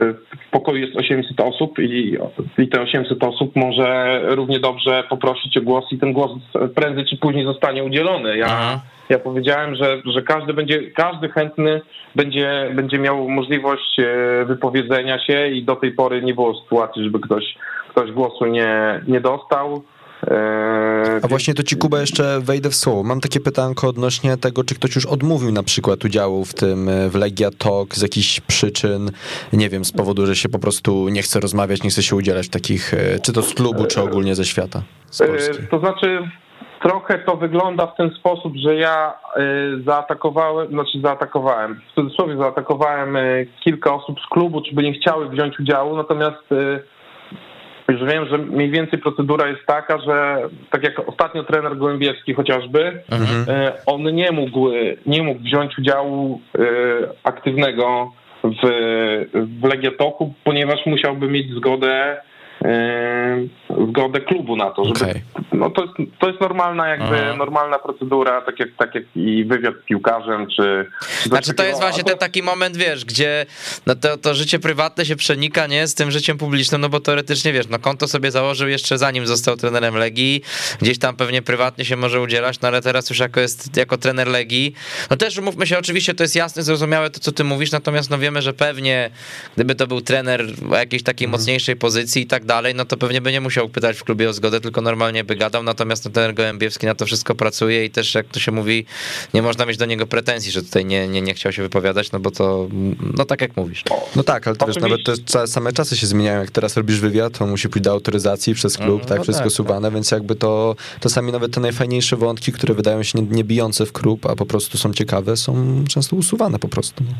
w pokoju jest 800 osób i, i te 800 osób może równie dobrze poprosić o głos i ten głos prędzej czy później zostanie udzielony. Ja, ja powiedziałem, że, że każdy będzie, każdy chętny będzie, będzie miał możliwość e, wypowiedzenia się i do tej pory nie było sytuacji, żeby ktoś, ktoś głosu nie, nie dostał. E, A właśnie to ci Kuba jeszcze wejdę w słowo. Mam takie pytanko odnośnie tego, czy ktoś już odmówił na przykład udziału w tym e, w Legia Talk z jakichś przyczyn, nie wiem, z powodu, że się po prostu nie chce rozmawiać, nie chce się udzielać w takich, e, czy to z klubu, czy ogólnie ze świata, z Polski. E, To znaczy, trochę to wygląda w ten sposób, że ja e, zaatakowałem, znaczy zaatakowałem, w cudzysłowie zaatakowałem kilka osób z klubu, czy by nie chciały wziąć udziału, natomiast już wiem, że mniej więcej procedura jest taka, że tak jak ostatnio trener Gołębiewski chociażby, e, on nie mógł, nie mógł wziąć udziału e, aktywnego w, w Legiatoku, ponieważ musiałby mieć zgodę zgodę klubu na to, żeby Okej. no to jest, to jest normalna jakby Aha. normalna procedura, tak jak, tak jak i wywiad z piłkarzem, czy... Znaczy to jest właśnie ten taki moment, wiesz, gdzie no to, to życie prywatne się przenika, nie, z tym życiem publicznym, no bo teoretycznie, wiesz, no konto sobie założył jeszcze zanim został trenerem Legii, gdzieś tam pewnie prywatnie się może udzielać, no ale teraz już jako jest, jako trener Legii, no też umówmy się, oczywiście to jest jasne, zrozumiałe to, co ty mówisz, natomiast no wiemy, że pewnie gdyby to był trener o jakiejś takiej mocniejszej pozycji i tak dalej, no to pewnie by nie musiał pytać w klubie o zgodę, tylko normalnie by gadał, natomiast no, trener Gołębiewski na to wszystko pracuje i też jak to się mówi, nie można mieć do niego pretensji, że tutaj nie, nie, nie chciał się wypowiadać, no bo to, no tak jak mówisz. No tak, ale to wiesz, nawet te same czasy się zmieniają. Jak teraz robisz wywiad, to musi pójść do autoryzacji przez klub, Mhm, tak, no wszystko tak, suwane, więc jakby to czasami nawet te najfajniejsze wątki, które wydają się nie, nie bijące w klub, a po prostu są ciekawe, są często usuwane po prostu. no.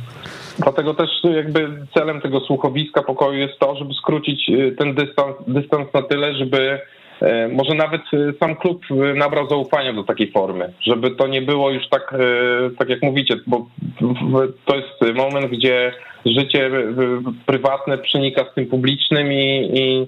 Dlatego też jakby celem tego słuchowiska pokoju jest to, żeby skrócić y, ten dystans, dystans na tyle, żeby e, może nawet y, sam klub y, nabrał zaufania do takiej formy, żeby to nie było już tak, tak jak mówicie, bo to jest moment, gdzie życie prywatne przenika z tym publicznym i, i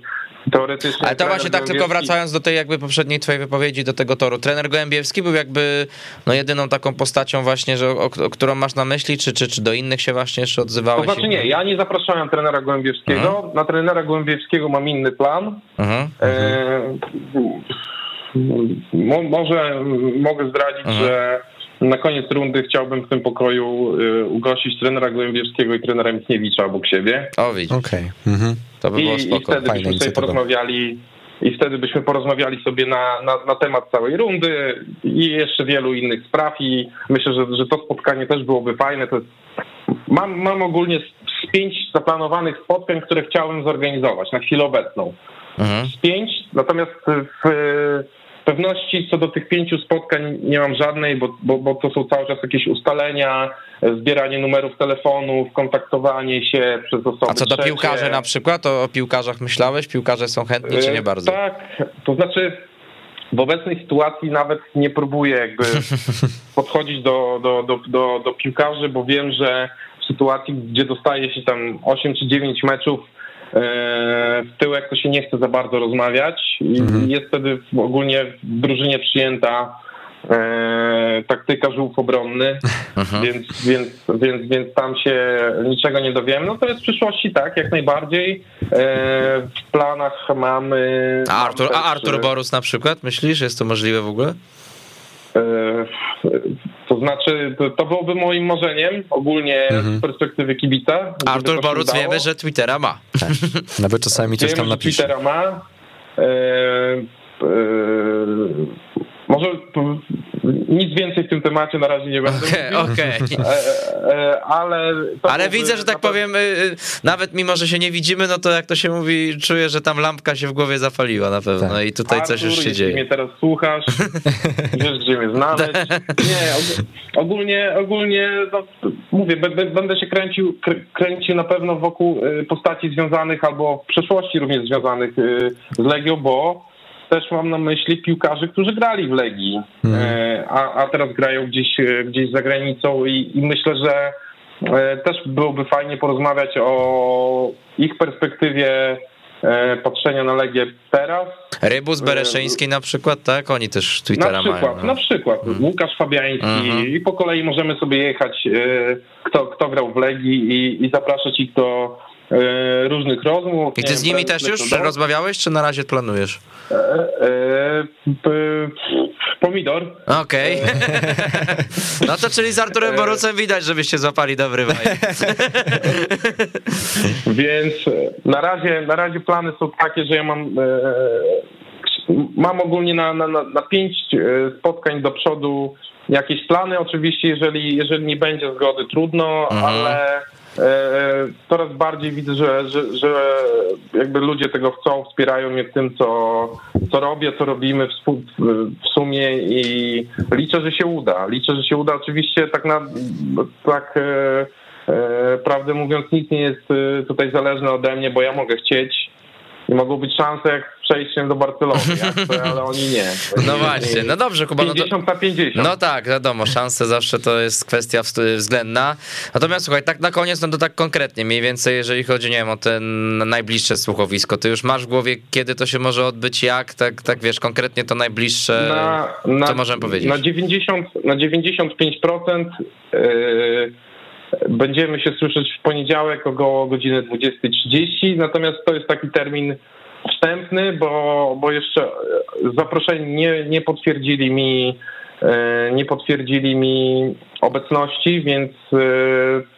teoretycznie... Ale to właśnie tak tylko wracając do tej jakby poprzedniej twojej wypowiedzi, do tego toru. Trener Gołębiewski był jakby no jedyną taką postacią właśnie, że, o, o którą masz na myśli, czy, czy, czy do innych się właśnie jeszcze To odzywałeś? znaczy nie, ja nie zapraszałem trenera Gołębiewskiego. Na trenera Gołębiewskiego mam inny plan. Mhm. E, mo, może mogę zdradzić, Mhm. że na koniec rundy chciałbym w tym pokoju y, ugościć trenera Gołębiewskiego i trenera Michniewicza obok siebie. O widzisz, Okej. Mhm. To by było I, i spoko. wtedy Fajna byśmy sobie porozmawiali i wtedy byśmy porozmawiali sobie na, na, na temat całej rundy i jeszcze wielu innych spraw i myślę, że, że to spotkanie też byłoby fajne. To jest, mam, mam ogólnie z pięć zaplanowanych spotkań, które chciałem zorganizować na chwilę obecną. Mhm. Z pięć, natomiast w pewności co do tych pięciu spotkań nie mam żadnej, bo, bo, bo to są cały czas jakieś ustalenia, zbieranie numerów telefonów, kontaktowanie się przez osoby A co do trzecie. piłkarzy na przykład? O, o piłkarzach myślałeś? Piłkarze są chętni, czy nie E, bardzo? Tak, to znaczy w obecnej sytuacji nawet nie próbuję jakby [laughs] podchodzić do, do, do, do, do piłkarzy, bo wiem, że w sytuacji, gdzie dostaje się tam 8 czy 9 meczów w tyłek, to się nie chce za bardzo rozmawiać i jest wtedy ogólnie w drużynie przyjęta e, taktyka żółw obronny, [laughs] Mhm. więc, więc, więc, więc tam się niczego nie dowiemy. Natomiast w przyszłości tak, jak najbardziej. E, w planach mamy... A Artur, mam a też, Artur Borus na przykład? Myślisz, jest to możliwe w ogóle? E, to znaczy, to, byłoby moim marzeniem ogólnie z perspektywy kibica. Mhm. Artur udało. wiemy, że Twittera ma. Nawet czasami coś Wiem, tam napisze. Twittera ma. E, e, może nic więcej w tym temacie na razie nie będę Okej, mówił. okej. E, e, ale Ale widzę, że tak na powiem, y, y, nawet mimo, że się nie widzimy, no to jak to się mówi, czuję, że tam lampka się w głowie zapaliła na pewno Tak. i tutaj coś Artur, już się jeśli dzieje. mnie teraz słuchasz, [laughs] wiesz, gdzie mnie znaleźć. [laughs] Nie, og- ogólnie, ogólnie no, mówię, będę się kręcił, kr- kręcił na pewno wokół y, postaci związanych albo w przeszłości również związanych z Legią, bo też mam na myśli piłkarzy, którzy grali w Legii, e, a, a teraz grają gdzieś, e, gdzieś za granicą i, i myślę, że e, też byłoby fajnie porozmawiać o ich perspektywie patrzenia na Legię teraz. Rybus Bereszyński na przykład, tak? Oni też Twittera Na przykład, mają. no. na przykład Łukasz Fabiański Mhm. i po kolei możemy sobie jechać, kto, kto grał w Legii i, i zapraszać ich do, różnych rozmów. I ty z nimi też już Lechnodoru. rozmawiałeś, czy na razie planujesz? E, e, p- pomidor. Okej. [laughs] No to czyli z Arturem Borucem widać, żebyście złapali dobry vibe. [laughs] Więc e, na razie, na razie plany są takie, że ja mam, e, mam ogólnie na, na, na, pięć e, spotkań do przodu jakieś plany. Oczywiście, jeżeli, jeżeli nie będzie zgody, trudno, Mhm. ale e, coraz bardziej widzę, że, że, że jakby ludzie tego chcą, wspierają mnie w tym, co, co robię, co robimy w, w sumie i liczę, że się uda. Liczę, że się uda. Oczywiście tak na tak e, e, prawdę mówiąc nic nie jest e, tutaj zależne ode mnie, bo ja mogę chcieć i mogą być szanse jak z przejściem do Barcelony, [laughs] ja chcę, ale oni nie. No właśnie, no dobrze, Kuba. No, to, 50 na 50. no tak, wiadomo, szanse zawsze to jest kwestia względna. Natomiast słuchaj, tak na koniec, no to tak konkretnie, mniej więcej, jeżeli chodzi, nie wiem, o ten najbliższe słuchowisko, ty już masz w głowie, kiedy to się może odbyć, jak, tak, tak wiesz, konkretnie to najbliższe, na, na, co możemy powiedzieć? Na 90, na 95% yy, będziemy się słyszeć w poniedziałek około godziny 20.30, natomiast to jest taki termin wstępny, bo, bo jeszcze e, zaproszeni nie, nie potwierdzili mi e, nie potwierdzili mi obecności, więc e,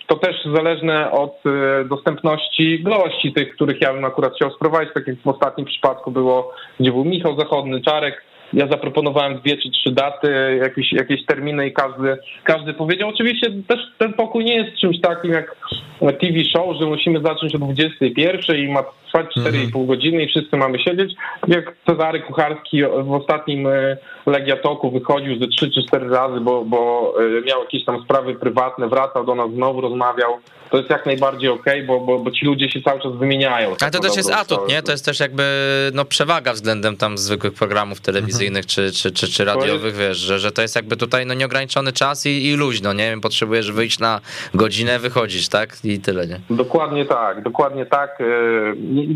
to też zależne od dostępności gości, tych, których ja bym akurat chciał sprowadzić, tak jak w ostatnim przypadku było, gdzie był Michał Zachodny, Czarek, ja zaproponowałem dwie czy trzy daty, jakieś, jakieś terminy i każdy, każdy powiedział. Oczywiście też ten pokój nie jest czymś takim jak TV show, że musimy zacząć o 21 i ma trwać 4,5 godziny i wszyscy mamy siedzieć. Jak Cezary Kucharski w ostatnim e, Legia Toku wychodził ze 3 czy 4 razy, bo, bo e, miał jakieś tam sprawy prywatne, wracał do nas znowu, rozmawiał. To jest jak najbardziej okej, bo, bo, bo ci ludzie się cały czas wymieniają. Ale tak to na też jest atut, nie? To jest też jakby no, przewaga względem tam zwykłych programów telewizyjnych czy, czy, czy, czy radiowych, wiesz, że, że to jest jakby tutaj no, nieograniczony czas i, i luźno, nie wiem, potrzebujesz wyjść na godzinę, wychodzić, tak? I tyle, nie? Dokładnie tak, dokładnie tak. E,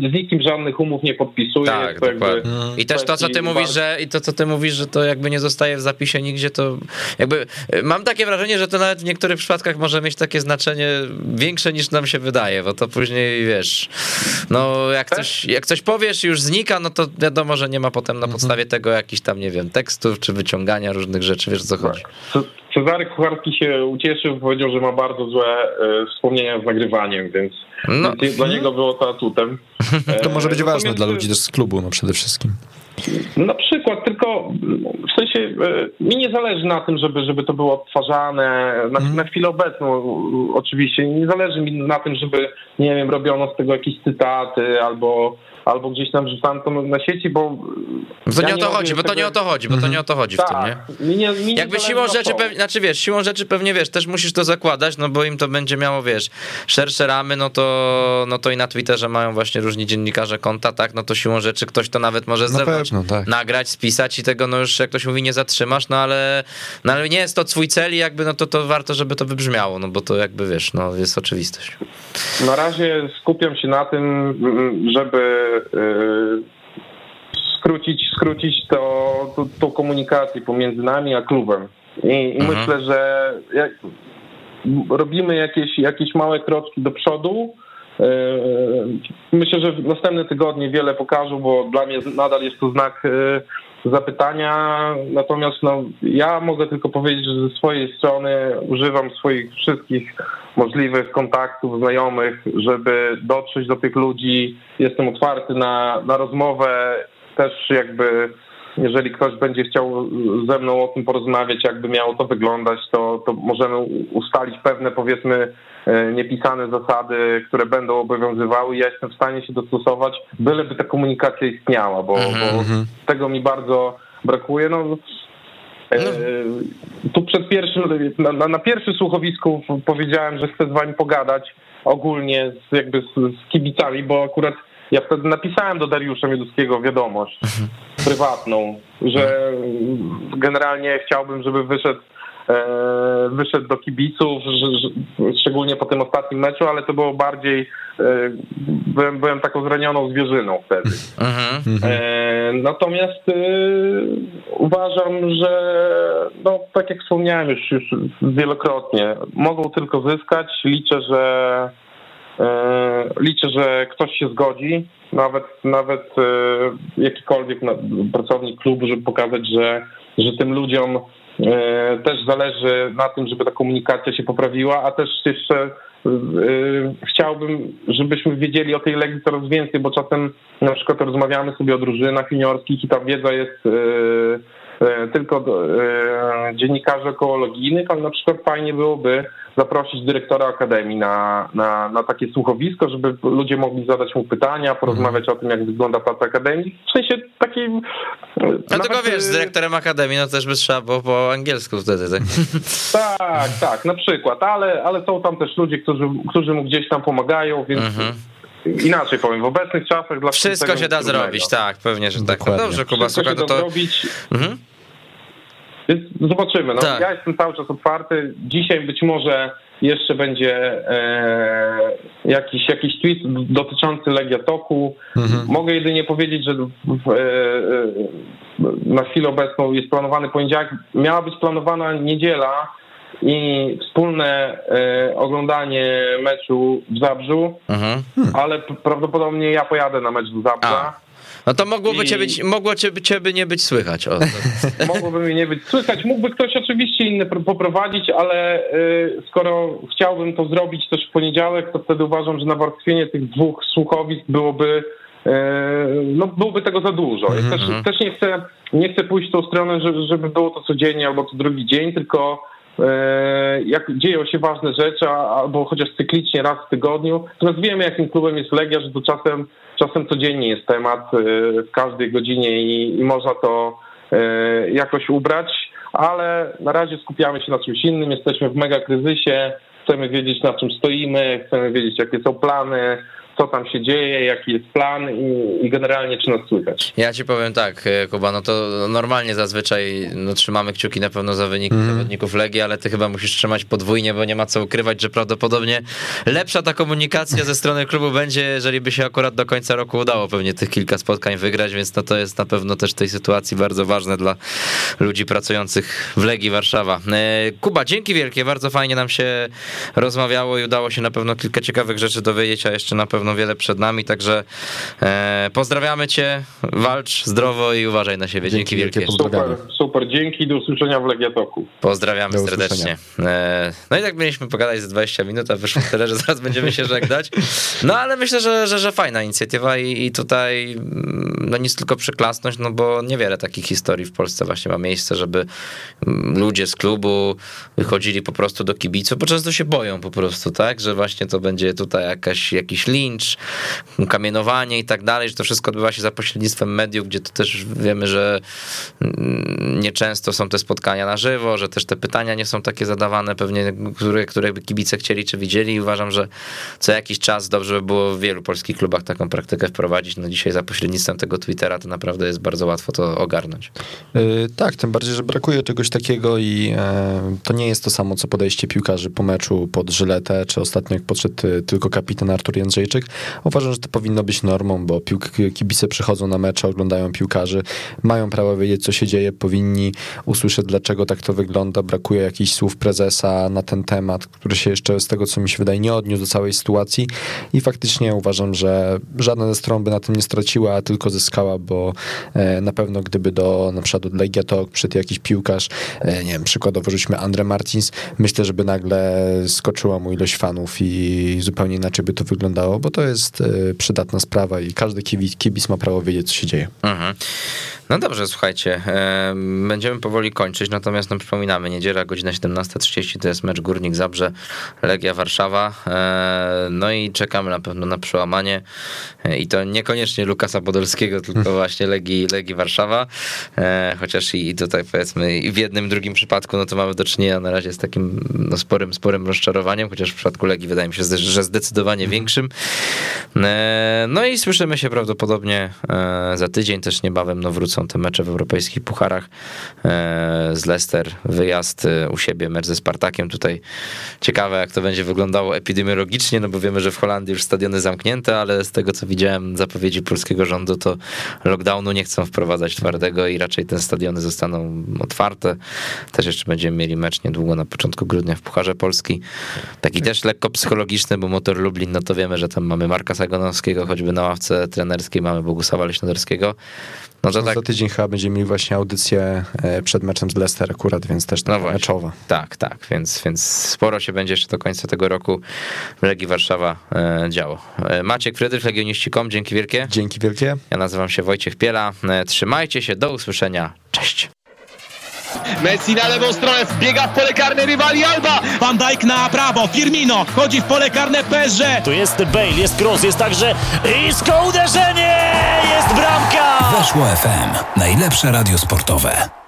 Z nikim żadnych umów nie podpisuję. Tak, dokładnie. I też to, co ty mówisz, bardzo- że i to, co ty mówisz, że to jakby nie zostaje w zapisie nigdzie, to jakby y, mam takie wrażenie, że to nawet w niektórych przypadkach może mieć takie znaczenie większe niż nam się wydaje, bo to później wiesz, no jak coś, jak coś powiesz i już znika, no to wiadomo, że nie ma potem na podstawie tego jakichś tam, nie wiem, tekstów czy wyciągania różnych rzeczy, wiesz o co chodzi. Ce- Cezary Kucharski się ucieszył, powiedział, że ma bardzo złe e, wspomnienia z nagrywaniem, więc, No. więc dla niego było to atutem. [laughs] To może być E, ważne dla ludzi też z klubu, no przede wszystkim. Na przykład, tylko w sensie e, mi nie zależy na tym, żeby, żeby to było odtwarzane na, na chwilę obecną oczywiście. Nie zależy mi na tym, żeby, nie wiem, robiono z tego jakieś cytaty albo, albo gdzieś tam wrzucano to na sieci, bo... To ja nie o to chodzi, bo to tego- nie o to chodzi, bo to nie o to chodzi w tym, nie? Tak, mi nie, mi nie Jakby siłą rzeczy to. Znaczy wiesz, siłą rzeczy pewnie wiesz, też musisz to zakładać, no bo im to będzie miało, wiesz, szersze ramy, no to, no to i na Twitterze mają właśnie różni dziennikarze konta, tak, no to siłą rzeczy ktoś to nawet może z Na zewnątrz pewno, tak. nagrać, spisać i tego, no już jak ktoś mówi, nie zatrzymasz, no ale, no ale nie jest to twój cel i jakby, no to, to warto, żeby to wybrzmiało, no bo to jakby, wiesz, no jest oczywistość. Na razie skupiam się na tym, żeby y, skrócić, skrócić to, to, tą komunikację pomiędzy nami a klubem. I, i Mhm. myślę, że jak robimy jakieś, jakieś małe kroczki do przodu. y, Myślę, że w następne tygodnie wiele pokażą, bo dla mnie nadal jest to znak y, zapytania. Natomiast no, ja mogę tylko powiedzieć, że ze swojej strony używam swoich wszystkich możliwych kontaktów, znajomych, żeby dotrzeć do tych ludzi. Jestem otwarty na, na rozmowę. Też jakby, jeżeli ktoś będzie chciał ze mną o tym porozmawiać, jakby miało to wyglądać, to, to możemy ustalić pewne, powiedzmy, e, niepisane zasady, które będą obowiązywały. Ja jestem w stanie się dostosować, byleby ta komunikacja istniała, bo, bo tego mi bardzo brakuje. No, e, tu przed pierwszym, na, na, na pierwszym słuchowisku powiedziałem, że chcę z wami pogadać ogólnie z, jakby z, z kibicami, bo akurat ja wtedy napisałem do Dariusza Mioduskiego wiadomość prywatną, że generalnie chciałbym, żeby wyszedł e, wyszedł do kibiców, szczególnie po tym ostatnim meczu, ale to było bardziej, e, byłem, byłem taką zranioną zwierzyną wtedy. Mhm. E, natomiast uważam, że no, tak jak wspomniałem już, już wielokrotnie, mogą tylko zyskać. Liczę, że liczę, że ktoś się zgodzi, nawet, nawet e, jakikolwiek pracownik klubu, żeby pokazać, że, że tym ludziom e, też zależy na tym, żeby ta komunikacja się poprawiła, a też jeszcze chciałbym, żebyśmy wiedzieli o tej Legii coraz więcej, bo czasem na przykład rozmawiamy sobie o drużynach juniorskich i ta wiedza jest tylko dziennikarzy okołologijnych, ale na przykład fajnie byłoby zaprosić dyrektora akademii na, na, na takie słuchowisko, żeby ludzie mogli zadać mu pytania, porozmawiać o tym, jak wygląda praca akademii. W sensie takiej... No tylko wiesz, z dyrektorem akademii, no też by trzeba było po angielsku wtedy, tak? [laughs] Tak, tak, na przykład, ale, ale są tam też ludzie, którzy, którzy mu gdzieś tam pomagają, więc mhm. Inaczej powiem, w obecnych czasach dla Wszystko się da zrobić, tak, pewnie, że tak. No dobrze, Kuba, słuchaj, no to... Zrobić. Mhm. Więc zobaczymy. No, tak. Ja jestem cały czas otwarty. Dzisiaj być może jeszcze będzie e, jakiś, jakiś tweet dotyczący Legia Toku. Mhm. Mogę jedynie powiedzieć, że w, w, e, na chwilę obecną jest planowany poniedziałek. Miała być planowana niedziela i wspólne e, oglądanie meczu w Zabrzu, mhm. ale prawdopodobnie ja pojadę na mecz do Zabrza. A. No to mogłoby, I... cię być, mogło ciebie, ciebie nie być słychać. O, [laughs] Mogłoby mnie nie być słychać. Mógłby ktoś oczywiście inny poprowadzić, ale y, skoro chciałbym to zrobić też w poniedziałek, to wtedy uważam, że nawarstwienie tych dwóch słuchowisk byłoby y, no byłoby tego za dużo. Mm -hmm. też, mhm. też nie, chcę, nie chcę pójść w tą stronę, żeby, żeby było to codziennie albo co drugi dzień, tylko jak dzieją się ważne rzeczy, albo chociaż cyklicznie raz w tygodniu. Natomiast wiemy, jakim klubem jest Legia, że to czasem, czasem codziennie jest temat e, w każdej godzinie i, i można to e, jakoś ubrać, ale na razie skupiamy się na czymś innym. Jesteśmy w mega kryzysie, chcemy wiedzieć, na czym stoimy, chcemy wiedzieć, jakie są plany, co tam się dzieje, jaki jest plan i, i, generalnie czy nas słychać. Ja ci powiem tak, e, Kuba, no to normalnie zazwyczaj no, trzymamy kciuki na pewno za wyniki mm. zawodników Legii, ale ty chyba musisz trzymać podwójnie, bo nie ma co ukrywać, że prawdopodobnie lepsza ta komunikacja ze strony klubu będzie, jeżeli by się akurat do końca roku udało pewnie tych kilka spotkań wygrać, więc no to jest na pewno też w tej sytuacji bardzo ważne dla ludzi pracujących w Legii Warszawa. E, Kuba, dzięki wielkie, bardzo fajnie nam się rozmawiało i udało się na pewno kilka ciekawych rzeczy dowiedzieć, a jeszcze na pewno pewno wiele przed nami, także e, pozdrawiamy cię, walcz zdrowo i uważaj na siebie. Dzięki, dzięki wielkie. Super, super, dzięki, do usłyszenia w Legiatoku. Pozdrawiamy do serdecznie. E, no i tak mieliśmy pogadać za 20 minut, a wyszło tyle, że zaraz będziemy się żegnać. No ale myślę, że, że, że fajna inicjatywa i, i tutaj no nic tylko przyklasnąć, no bo niewiele takich historii w Polsce właśnie ma miejsce, żeby ludzie z klubu wychodzili po prostu do kibiców, bo często się boją po prostu, tak, że właśnie to będzie tutaj jakaś, jakiś link, lincz, kamienowanie i tak dalej, że to wszystko odbywa się za pośrednictwem mediów, gdzie to też wiemy, że mm, nieczęsto są te spotkania na żywo, że też te pytania nie są takie zadawane pewnie, które, które kibice chcieli czy widzieli i uważam, że co jakiś czas dobrze by było w wielu polskich klubach taką praktykę wprowadzić. No dzisiaj za pośrednictwem tego Twittera to naprawdę jest bardzo łatwo to ogarnąć. Yy, tak, tym bardziej, że brakuje czegoś takiego i yy, to nie jest to samo, co podejście piłkarzy po meczu pod Żyletę, czy ostatnio jak podszedł e, tylko kapitan Artur Jędrzejczyk, Uważam, że to powinno być normą, bo piłk- kibice przychodzą na mecze, oglądają piłkarzy, mają prawo wiedzieć, co się dzieje, powinni usłyszeć, dlaczego tak to wygląda. Brakuje jakichś słów prezesa na ten temat, który się jeszcze z tego, co mi się wydaje, nie odniósł do całej sytuacji i faktycznie uważam, że żadna ze stron by na tym nie straciła, a tylko zyskała, bo e, na pewno gdyby do na przykład od Legia Talk przyszedł jakiś piłkarz, e, nie wiem, przykładowo rzućmy Andre Martins, myślę, żeby nagle skoczyła mu ilość fanów i zupełnie inaczej by to wyglądało, bo to jest e, przydatna sprawa i każdy kibic, kibic ma prawo wiedzieć, co się dzieje. Mhm. No dobrze, słuchajcie, będziemy powoli kończyć, natomiast no, przypominamy, niedziela, godzina 17.30 to jest mecz Górnik Zabrze, Legia Warszawa, e, no i czekamy na pewno na przełamanie. E, i to niekoniecznie Lukasa Podolskiego, [laughs] tylko właśnie Legii, Legii Warszawa, chociaż i tutaj powiedzmy i w jednym, drugim przypadku, no to mamy do czynienia na razie z takim no, sporym, sporym rozczarowaniem, chociaż w przypadku Legii wydaje mi się, że zdecydowanie większym. No i słyszymy się prawdopodobnie za tydzień, też niebawem. No wrócą są te mecze w europejskich pucharach e, z Leicester, wyjazd e, u siebie, mecz ze Spartakiem. Tutaj ciekawe, jak to będzie wyglądało epidemiologicznie, no bo wiemy, że w Holandii już stadiony zamknięte, ale z tego co widziałem zapowiedzi polskiego rządu, to lockdownu nie chcą wprowadzać twardego i raczej te stadiony zostaną otwarte. Też jeszcze będziemy mieli mecz niedługo na początku grudnia w Pucharze Polski. Taki też lekko psychologiczny, bo Motor Lublin, no to wiemy, że tam mamy Marka Sagonowskiego, choćby na ławce trenerskiej mamy Bogusława Leśnoderskiego. No to tak, Za tydzień chyba będziemy mieli właśnie audycję e, przed meczem z Leicester akurat, więc też No właśnie. meczowa. tak, tak, więc, więc sporo się będzie jeszcze do końca tego roku w Legii Warszawa e, działo. E, Maciek Frydrych, Legioniści.com, dzięki wielkie. Dzięki wielkie. Ja nazywam się Wojciech Piela. Trzymajcie się, do usłyszenia. Cześć. Messi na lewą stronę, wbiega w pole karne rywali Alba. Van Dijk na prawo, Firmino wchodzi w pole karne PSG. Tu jest Bale, jest Kroos, jest także isko uderzenie! Jest bramka! Weszło FM. Najlepsze radio sportowe.